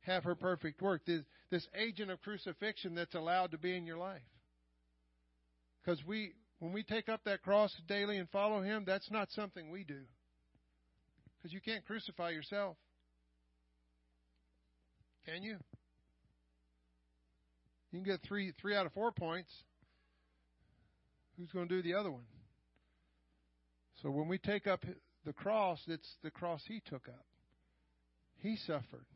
have her perfect work. This, this agent of crucifixion that's allowed to be in your life. Because we, when we take up that cross daily and follow Him, that's not something we do. Because you can't crucify yourself. Can you? You can get three three out of four points. Who's going to do the other one? So when we take up the cross, it's the cross He took up. He suffered.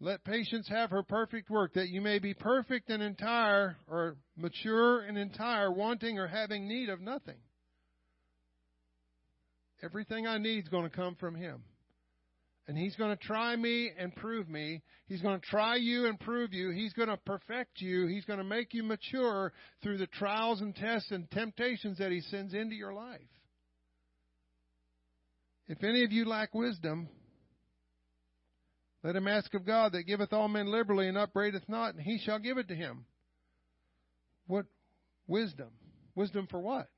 Let patience have her perfect work, that you may be perfect and entire, or mature and entire, wanting or having need of nothing. Everything I need is going to come from Him. And He's going to try me and prove me. He's going to try you and prove you. He's going to perfect you. He's going to make you mature through the trials and tests and temptations that He sends into your life. If any of you lack wisdom, let him ask of God that giveth all men liberally and upbraideth not, and he shall give it to him. What wisdom? Wisdom for what?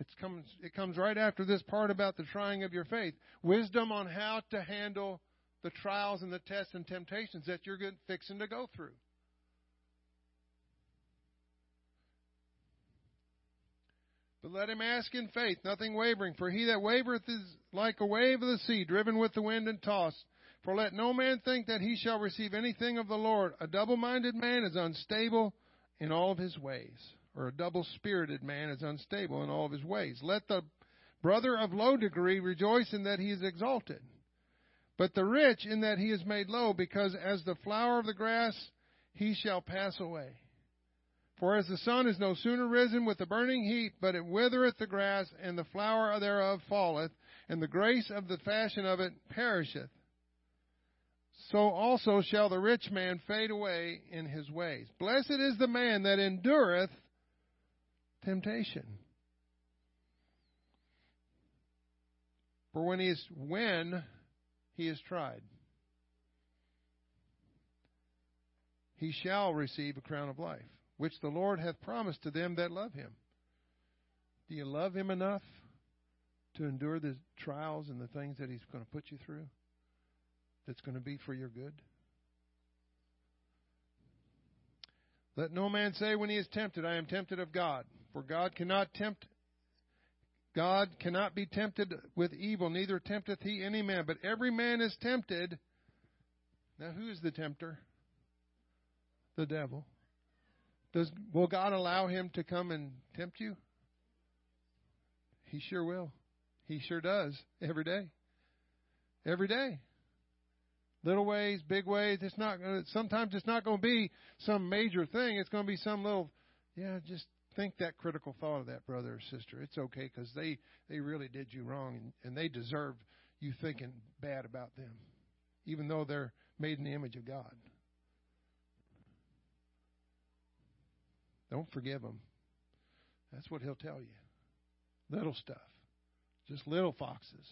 It comes, it comes right after this part about the trying of your faith. Wisdom on how to handle the trials and the tests and temptations that you're fixing to go through. But let him ask in faith, nothing wavering. For he that wavereth is like a wave of the sea, driven with the wind and tossed. For let no man think that he shall receive anything of the Lord. A double minded man is unstable in all of his ways. Or a double spirited man is unstable in all of his ways. Let the brother of low degree rejoice in that he is exalted. But the rich in that he is made low, because as the flower of the grass he shall pass away. For as the sun is no sooner risen with the burning heat, but it withereth the grass, and the flower thereof falleth, and the grace of the fashion of it perisheth. So also shall the rich man fade away in his ways. Blessed is the man that endureth temptation. For when he is when he is tried, he shall receive a crown of life which the Lord hath promised to them that love him. Do you love him enough to endure the trials and the things that he's going to put you through? That's going to be for your good? Let no man say when he is tempted, I am tempted of God. For God cannot tempt God cannot be tempted with evil, neither tempteth he any man. But every man is tempted. Now, who is the tempter? The devil. Does will God allow him to come and tempt you? He sure will. He sure does every day. Every day. Little ways, big ways. It's not. Sometimes it's not going to be some major thing. It's going to be some little. Yeah, just think that critical thought of that brother or sister. It's okay because they they really did you wrong and, and they deserve you thinking bad about them, even though they're made in the image of God. Don't forgive them. That's what he'll tell you. Little stuff. Just little foxes.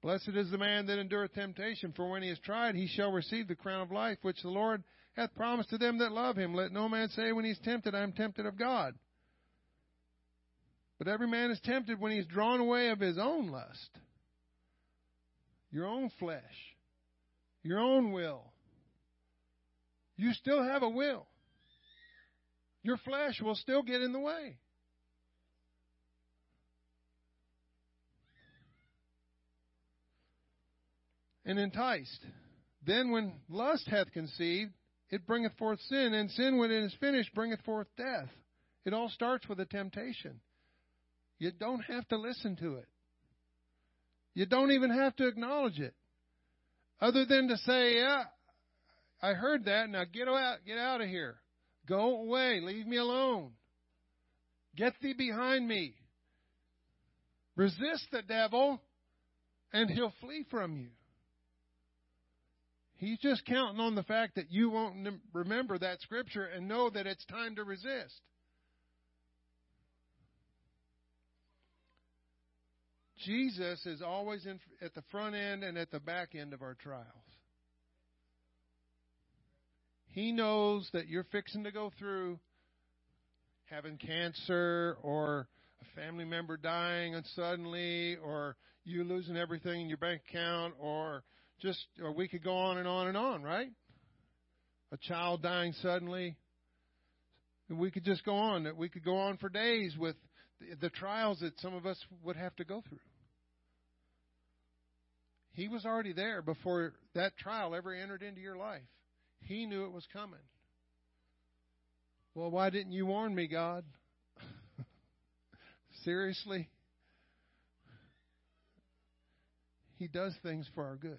Blessed is the man that endureth temptation, for when he is tried, he shall receive the crown of life which the Lord hath promised to them that love him. Let no man say when he is tempted, I am tempted of God. But every man is tempted when he is drawn away of his own lust, your own flesh, your own will. You still have a will your flesh will still get in the way. and enticed. Then when lust hath conceived, it bringeth forth sin, and sin, when it is finished, bringeth forth death. It all starts with a temptation. You don't have to listen to it. You don't even have to acknowledge it. Other than to say, yeah, I heard that, now get out, get out of here. Go away, leave me alone. Get thee behind me. Resist the devil, and he'll flee from you. He's just counting on the fact that you won't remember that scripture and know that it's time to resist. Jesus is always in, at the front end and at the back end of our trials. He knows that you're fixing to go through having cancer or a family member dying suddenly or you losing everything in your bank account or just, or we could go on and on and on, right? A child dying suddenly. We could just go on. We could go on for days with the, the trials that some of us would have to go through. He was already there before that trial ever entered into your life. He knew it was coming. Well, why didn't you warn me, God? Seriously? He does things for our good.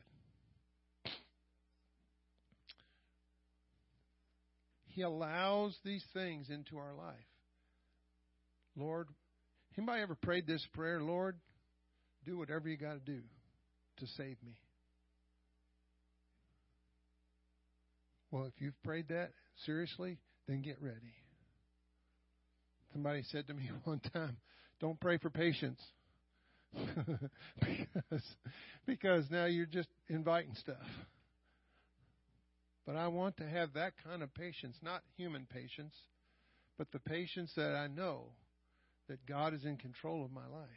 He allows these things into our life. Lord, anybody ever prayed this prayer? Lord, do whatever you got to do to save me. Well, if you've prayed that seriously, then get ready. Somebody said to me one time, don't pray for patience. because, because now you're just inviting stuff. But I want to have that kind of patience, not human patience, but the patience that I know that God is in control of my life.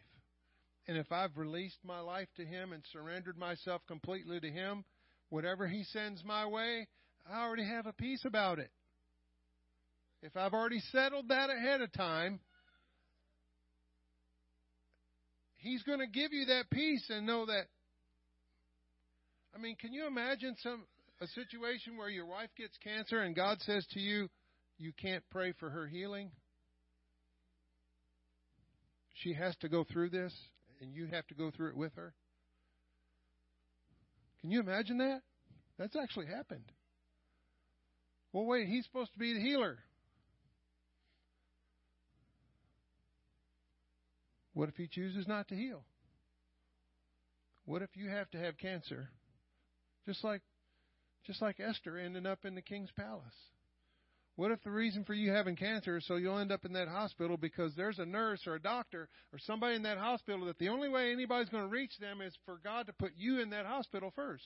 And if I've released my life to Him and surrendered myself completely to Him, whatever He sends my way, I already have a peace about it. If I've already settled that ahead of time, He's going to give you that peace and know that. I mean, can you imagine some a situation where your wife gets cancer and God says to you, you can't pray for her healing? She has to go through this, and you have to go through it with her. Can you imagine that? That's actually happened. Well, wait, he's supposed to be the healer. What if he chooses not to heal? What if you have to have cancer? Just like just like Esther ended up in the king's palace. What if the reason for you having cancer is so you'll end up in that hospital because there's a nurse or a doctor or somebody in that hospital that the only way anybody's going to reach them is for God to put you in that hospital first?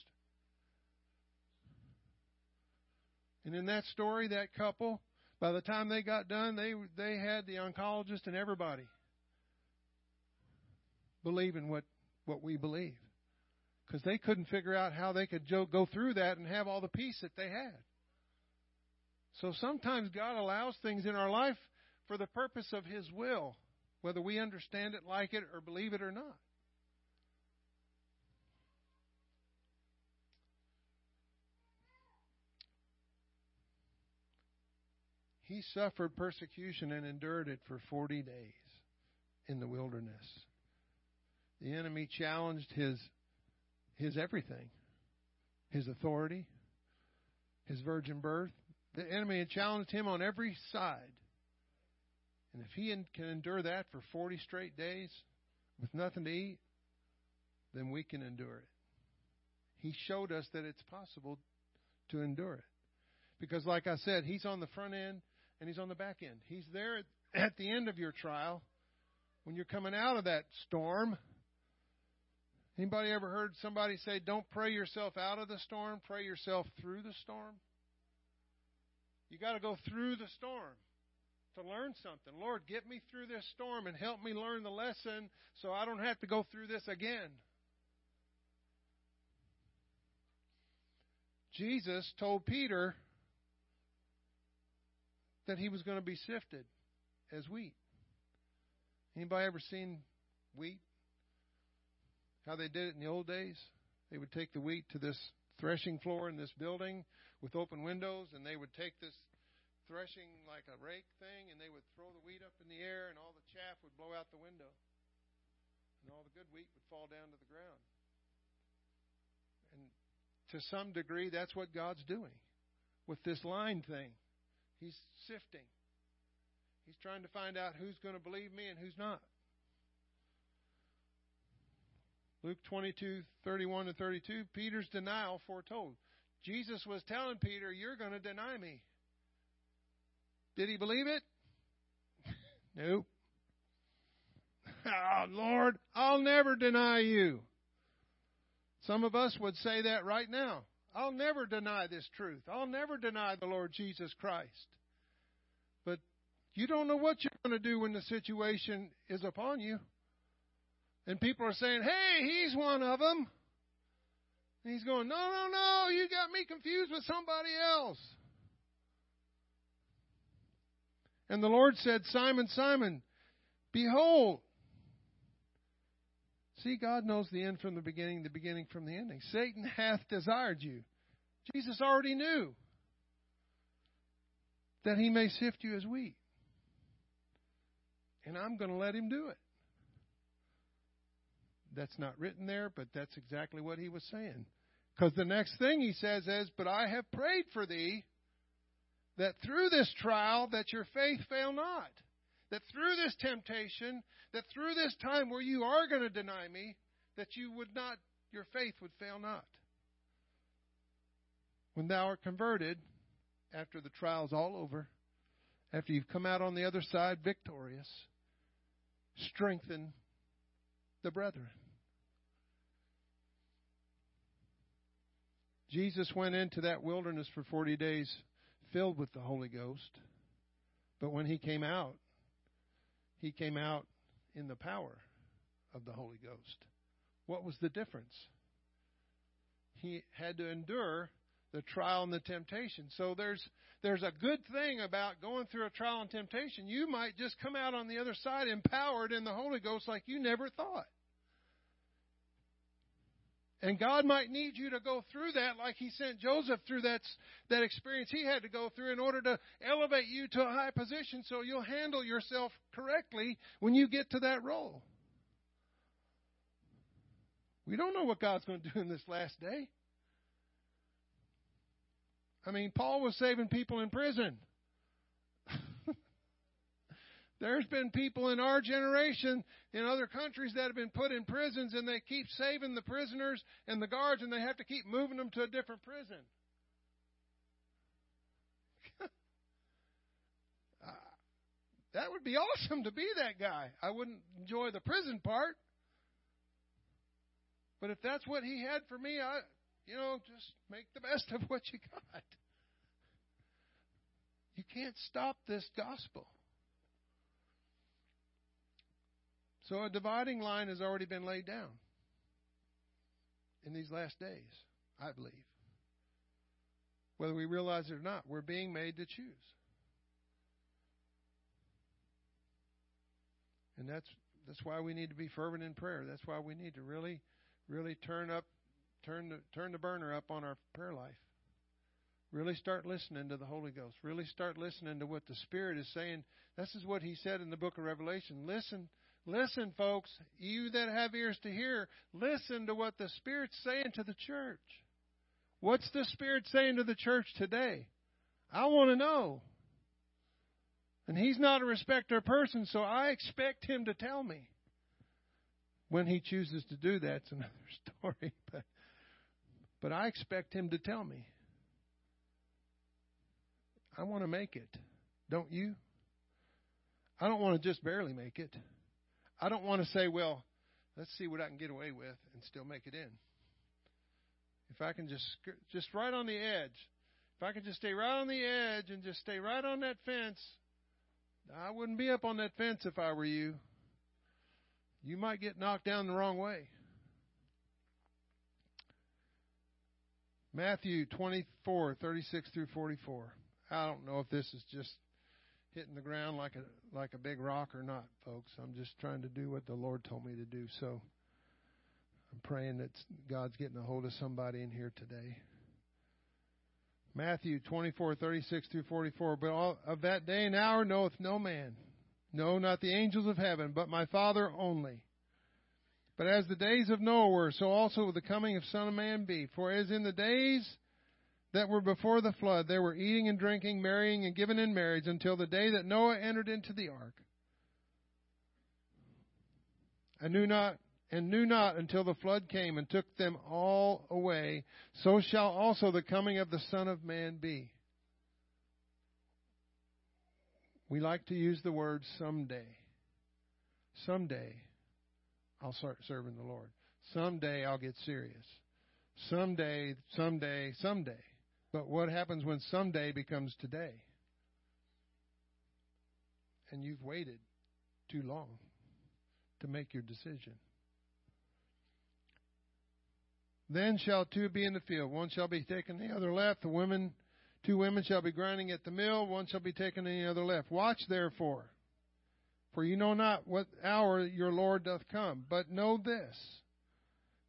And in that story, that couple, by the time they got done, they they had the oncologist and everybody believing what what we believe because they couldn't figure out how they could go through that and have all the peace that they had. So sometimes God allows things in our life for the purpose of His will, whether we understand it, like it, or believe it or not. He suffered persecution and endured it for 40 days in the wilderness. The enemy challenged his his everything his authority, his virgin birth. The enemy had challenged him on every side. And if he can endure that for 40 straight days with nothing to eat, then we can endure it. He showed us that it's possible to endure it. Because, like I said, he's on the front end and he's on the back end. He's there at the end of your trial when you're coming out of that storm Anybody ever heard somebody say, "Don't pray yourself out of the storm, pray yourself through the storm"? You got to go through the storm to learn something. Lord, get me through this storm and help me learn the lesson so I don't have to go through this again. Jesus told Peter that he was going to be sifted as wheat. Anybody ever seen wheat how they did it in the old days? They would take the wheat to this threshing floor in this building with open windows, and they would take this threshing like a rake thing, and they would throw the wheat up in the air, and all the chaff would blow out the window. And all the good wheat would fall down to the ground. And to some degree, that's what God's doing with this line thing. He's sifting. He's trying to find out who's going to believe me and who's not. Luke 22, 31 to 32, Peter's denial foretold. Jesus was telling Peter, You're going to deny me. Did he believe it? nope. oh, Lord, I'll never deny you. Some of us would say that right now. I'll never deny this truth. I'll never deny the Lord Jesus Christ. But you don't know what you're going to do when the situation is upon you. And people are saying, hey, he's one of them. And he's going, no, no, no, you got me confused with somebody else. And the Lord said, Simon, Simon, behold. See, God knows the end from the beginning, the beginning from the ending. Satan hath desired you. Jesus already knew that he may sift you as wheat. And I'm going to let him do it. That's not written there, but that's exactly what he was saying. Because the next thing he says is, But I have prayed for thee that through this trial that your faith fail not. That through this temptation, that through this time where you are going to deny me, that you would not, your faith would fail not. When thou art converted, after the trial's all over, after you've come out on the other side victorious, strengthen the brethren. Jesus went into that wilderness for 40 days filled with the Holy Ghost. But when he came out, he came out in the power of the Holy Ghost. What was the difference? He had to endure the trial and the temptation. So there's there's a good thing about going through a trial and temptation. You might just come out on the other side empowered in the Holy Ghost like you never thought. And God might need you to go through that like He sent Joseph through that, that experience he had to go through in order to elevate you to a high position so you'll handle yourself correctly when you get to that role. We don't know what God's going to do in this last day. I mean, Paul was saving people in prison. There's been people in our generation in other countries that have been put in prisons and they keep saving the prisoners and the guards and they have to keep moving them to a different prison. uh, that would be awesome to be that guy. I wouldn't enjoy the prison part. But if that's what he had for me, I you know, just make the best of what you got. You can't stop this gospel. So a dividing line has already been laid down in these last days, I believe. Whether we realize it or not, we're being made to choose. And that's that's why we need to be fervent in prayer. That's why we need to really, really turn up, turn the turn the burner up on our prayer life. Really start listening to the Holy Ghost. Really start listening to what the Spirit is saying. This is what He said in the book of Revelation. Listen Listen, folks, you that have ears to hear, listen to what the Spirit's saying to the church. What's the Spirit saying to the church today? I want to know. And He's not a respecter of persons, so I expect Him to tell me. When He chooses to do that, it's another story. But, but I expect Him to tell me. I want to make it. Don't you? I don't want to just barely make it. I don't want to say, well, let's see what I can get away with and still make it in. If I can just just right on the edge, if I can just stay right on the edge and just stay right on that fence, I wouldn't be up on that fence if I were you. You might get knocked down the wrong way. Matthew 24, 36 through 44. I don't know if this is just hitting the ground like a like a big rock or not, folks. I'm just trying to do what the Lord told me to do. So I'm praying that God's getting a hold of somebody in here today. Matthew 24, 36 through 44. But all, of that day and hour knoweth no man, no, not the angels of heaven, but my Father only. But as the days of Noah were, so also will the coming of Son of Man be. For as in the days that were before the flood, they were eating and drinking, marrying and giving in marriage, until the day that Noah entered into the ark. I knew not and knew not until the flood came and took them all away, so shall also the coming of the Son of Man be. We like to use the word someday. Someday I'll start serving the Lord. Someday I'll get serious. Someday, someday, someday. But what happens when someday becomes today? And you've waited too long to make your decision. Then shall two be in the field. One shall be taken, the other left. The women, two women shall be grinding at the mill. One shall be taken, and the other left. Watch therefore, for you know not what hour your Lord doth come. But know this,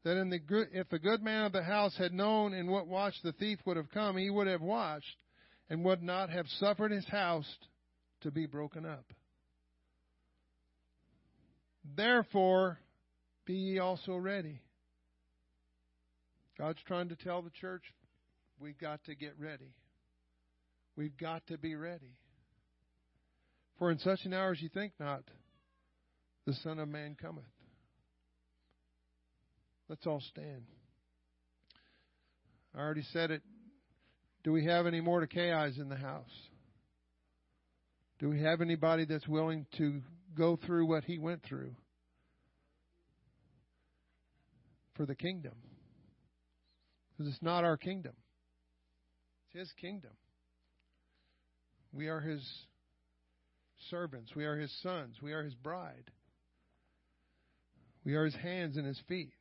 that in the good, if the good man of the house had known in what watch the thief would have come, he would have watched and would not have suffered his house to be broken up. Therefore, be ye also ready God's trying to tell the church we've got to get ready. We've got to be ready. For in such an hour as you think not, the Son of Man cometh. Let's all stand. I already said it. Do we have any more Mordecai's in the house? Do we have anybody that's willing to go through what he went through for the kingdom? Because it's not our kingdom, it's His kingdom. We are His servants, we are His sons, we are His bride, we are His hands and His feet.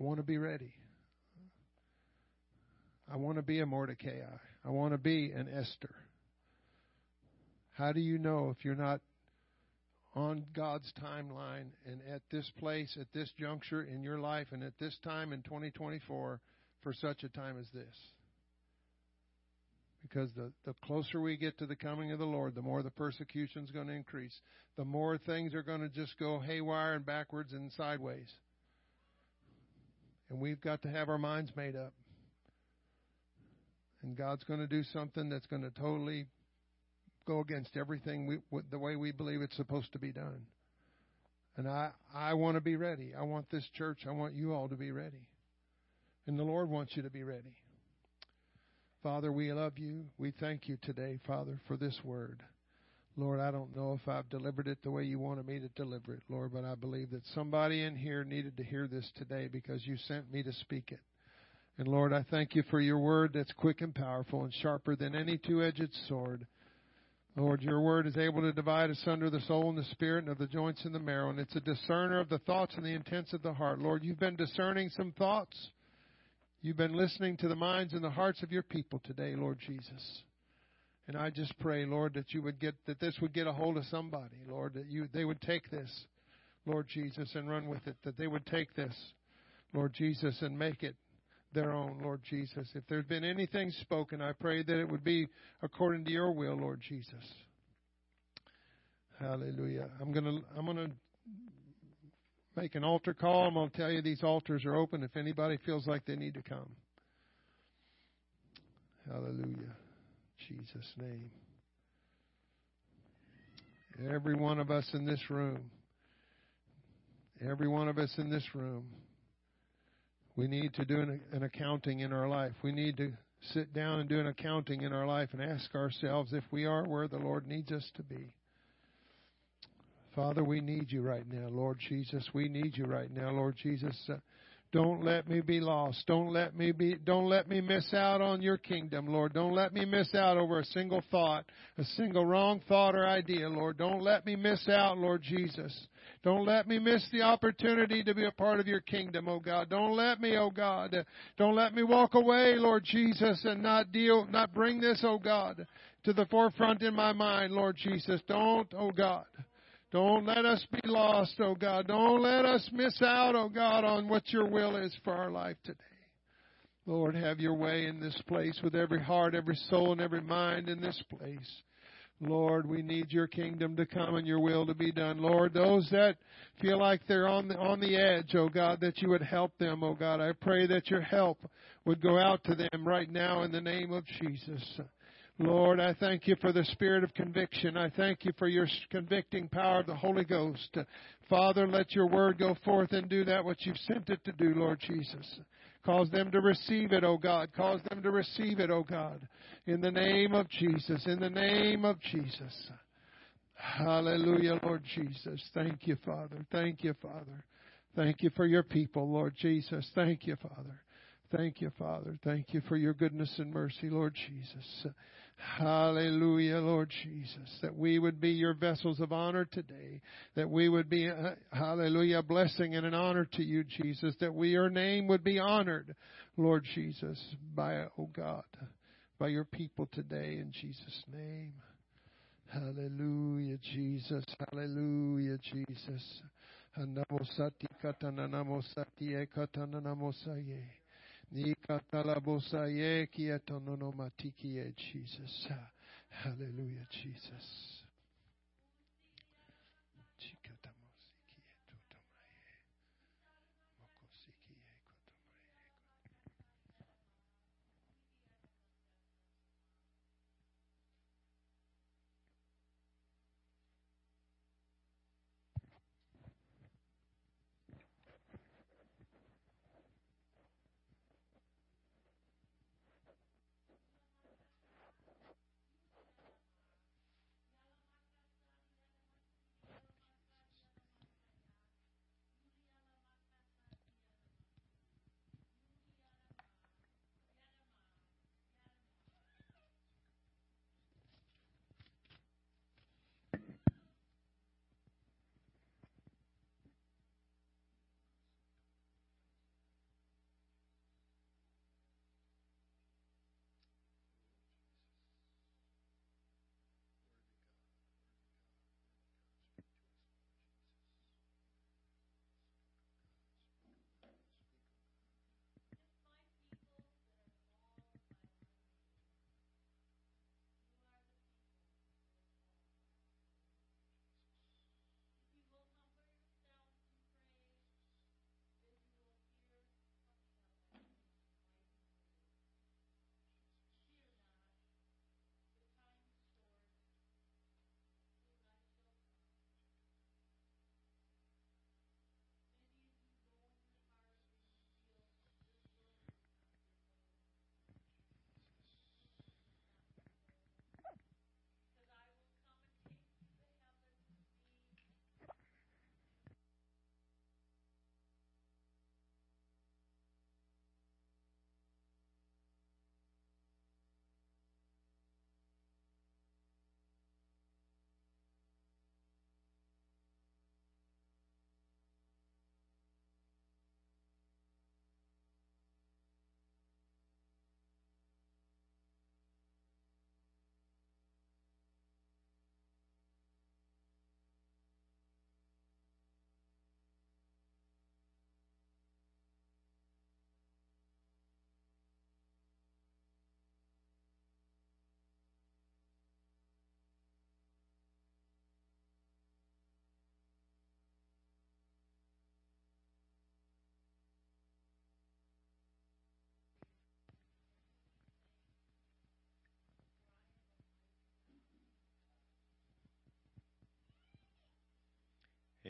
I want to be ready. I want to be a Mordecai. I want to be an Esther. How do you know if you're not on God's timeline and at this place, at this juncture in your life, and at this time in 2024 for such a time as this. Because the, the closer we get to the coming of the Lord, the more the persecution is going to increase. The more things are going to just go haywire and backwards and sideways. And we've got to have our minds made up. And God's going to do something that's going to totally go against everything we, the way we believe it's supposed to be done. And I, I want to be ready. I want this church, I want you all to be ready. And the Lord wants you to be ready. Father, we love you. We thank you today, Father, for this word. Lord, I don't know if I've delivered it the way you wanted me to deliver it, Lord, but I believe that somebody in here needed to hear this today because you sent me to speak it. And Lord, I thank you for your word that's quick and powerful and sharper than any two edged sword Lord, your word is able to divide asunder the soul and the spirit and of the joints and the marrow, and it's a discerner of the thoughts and the intents of the heart. Lord, you've been discerning some thoughts. You've been listening to the minds and the hearts of your people today, Lord Jesus. And I just pray, Lord, that you would get that this would get a hold of somebody, Lord, that you they would take this, Lord Jesus, and run with it, that they would take this, Lord Jesus, and make it their own, Lord Jesus. If there's been anything spoken, I pray that it would be according to your will, Lord Jesus. Hallelujah. I'm gonna I'm gonna make an altar call. I'm gonna tell you these altars are open if anybody feels like they need to come. Hallelujah. Jesus' name. Every one of us in this room. Every one of us in this room we need to do an, an accounting in our life. We need to sit down and do an accounting in our life and ask ourselves if we are where the Lord needs us to be. Father, we need you right now, Lord Jesus. We need you right now, Lord Jesus. Uh, don't let me be lost. Don't let me be don't let me miss out on your kingdom, Lord. Don't let me miss out over a single thought, a single wrong thought or idea, Lord. Don't let me miss out, Lord Jesus. Don't let me miss the opportunity to be a part of your kingdom, oh God. Don't let me, oh God. Don't let me walk away, Lord Jesus, and not deal, not bring this, oh God, to the forefront in my mind, Lord Jesus. Don't, oh God. Don't let us be lost, oh God. Don't let us miss out, oh God, on what your will is for our life today. Lord, have your way in this place with every heart, every soul, and every mind in this place. Lord, we need your kingdom to come and your will to be done. Lord, those that feel like they're on the, on the edge, oh God, that you would help them, oh God. I pray that your help would go out to them right now in the name of Jesus. Lord, I thank you for the spirit of conviction. I thank you for your convicting power of the Holy Ghost. Father, let your word go forth and do that which you've sent it to do, Lord Jesus. Cause them to receive it, O God. Cause them to receive it, O God. In the name of Jesus. In the name of Jesus. Hallelujah, Lord Jesus. Thank you, Father. Thank you, Father. Thank you for your people, Lord Jesus. Thank you, Father. Thank you, Father. Thank you for your goodness and mercy, Lord Jesus. Hallelujah, Lord Jesus. That we would be your vessels of honor today. That we would be, uh, hallelujah, a blessing and an honor to you, Jesus. That we, your name would be honored, Lord Jesus, by, oh God, by your people today in Jesus' name. Hallelujah, Jesus. Hallelujah, Jesus. Namosati katananamosati ekatananamosaye. Kietononomatikie, eh, Jesus. Hallelujah, Jesus.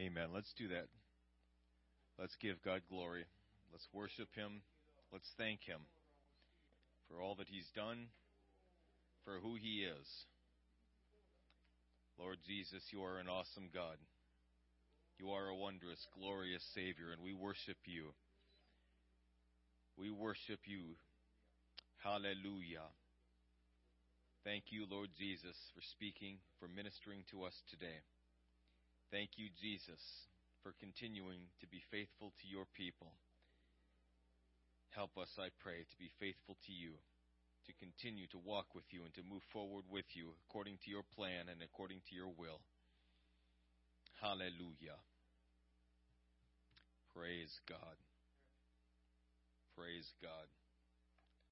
Amen. Let's do that. Let's give God glory. Let's worship Him. Let's thank Him for all that He's done, for who He is. Lord Jesus, you are an awesome God. You are a wondrous, glorious Savior, and we worship you. We worship you. Hallelujah. Thank you, Lord Jesus, for speaking, for ministering to us today. Thank you, Jesus, for continuing to be faithful to your people. Help us, I pray, to be faithful to you, to continue to walk with you and to move forward with you according to your plan and according to your will. Hallelujah. Praise God. Praise God.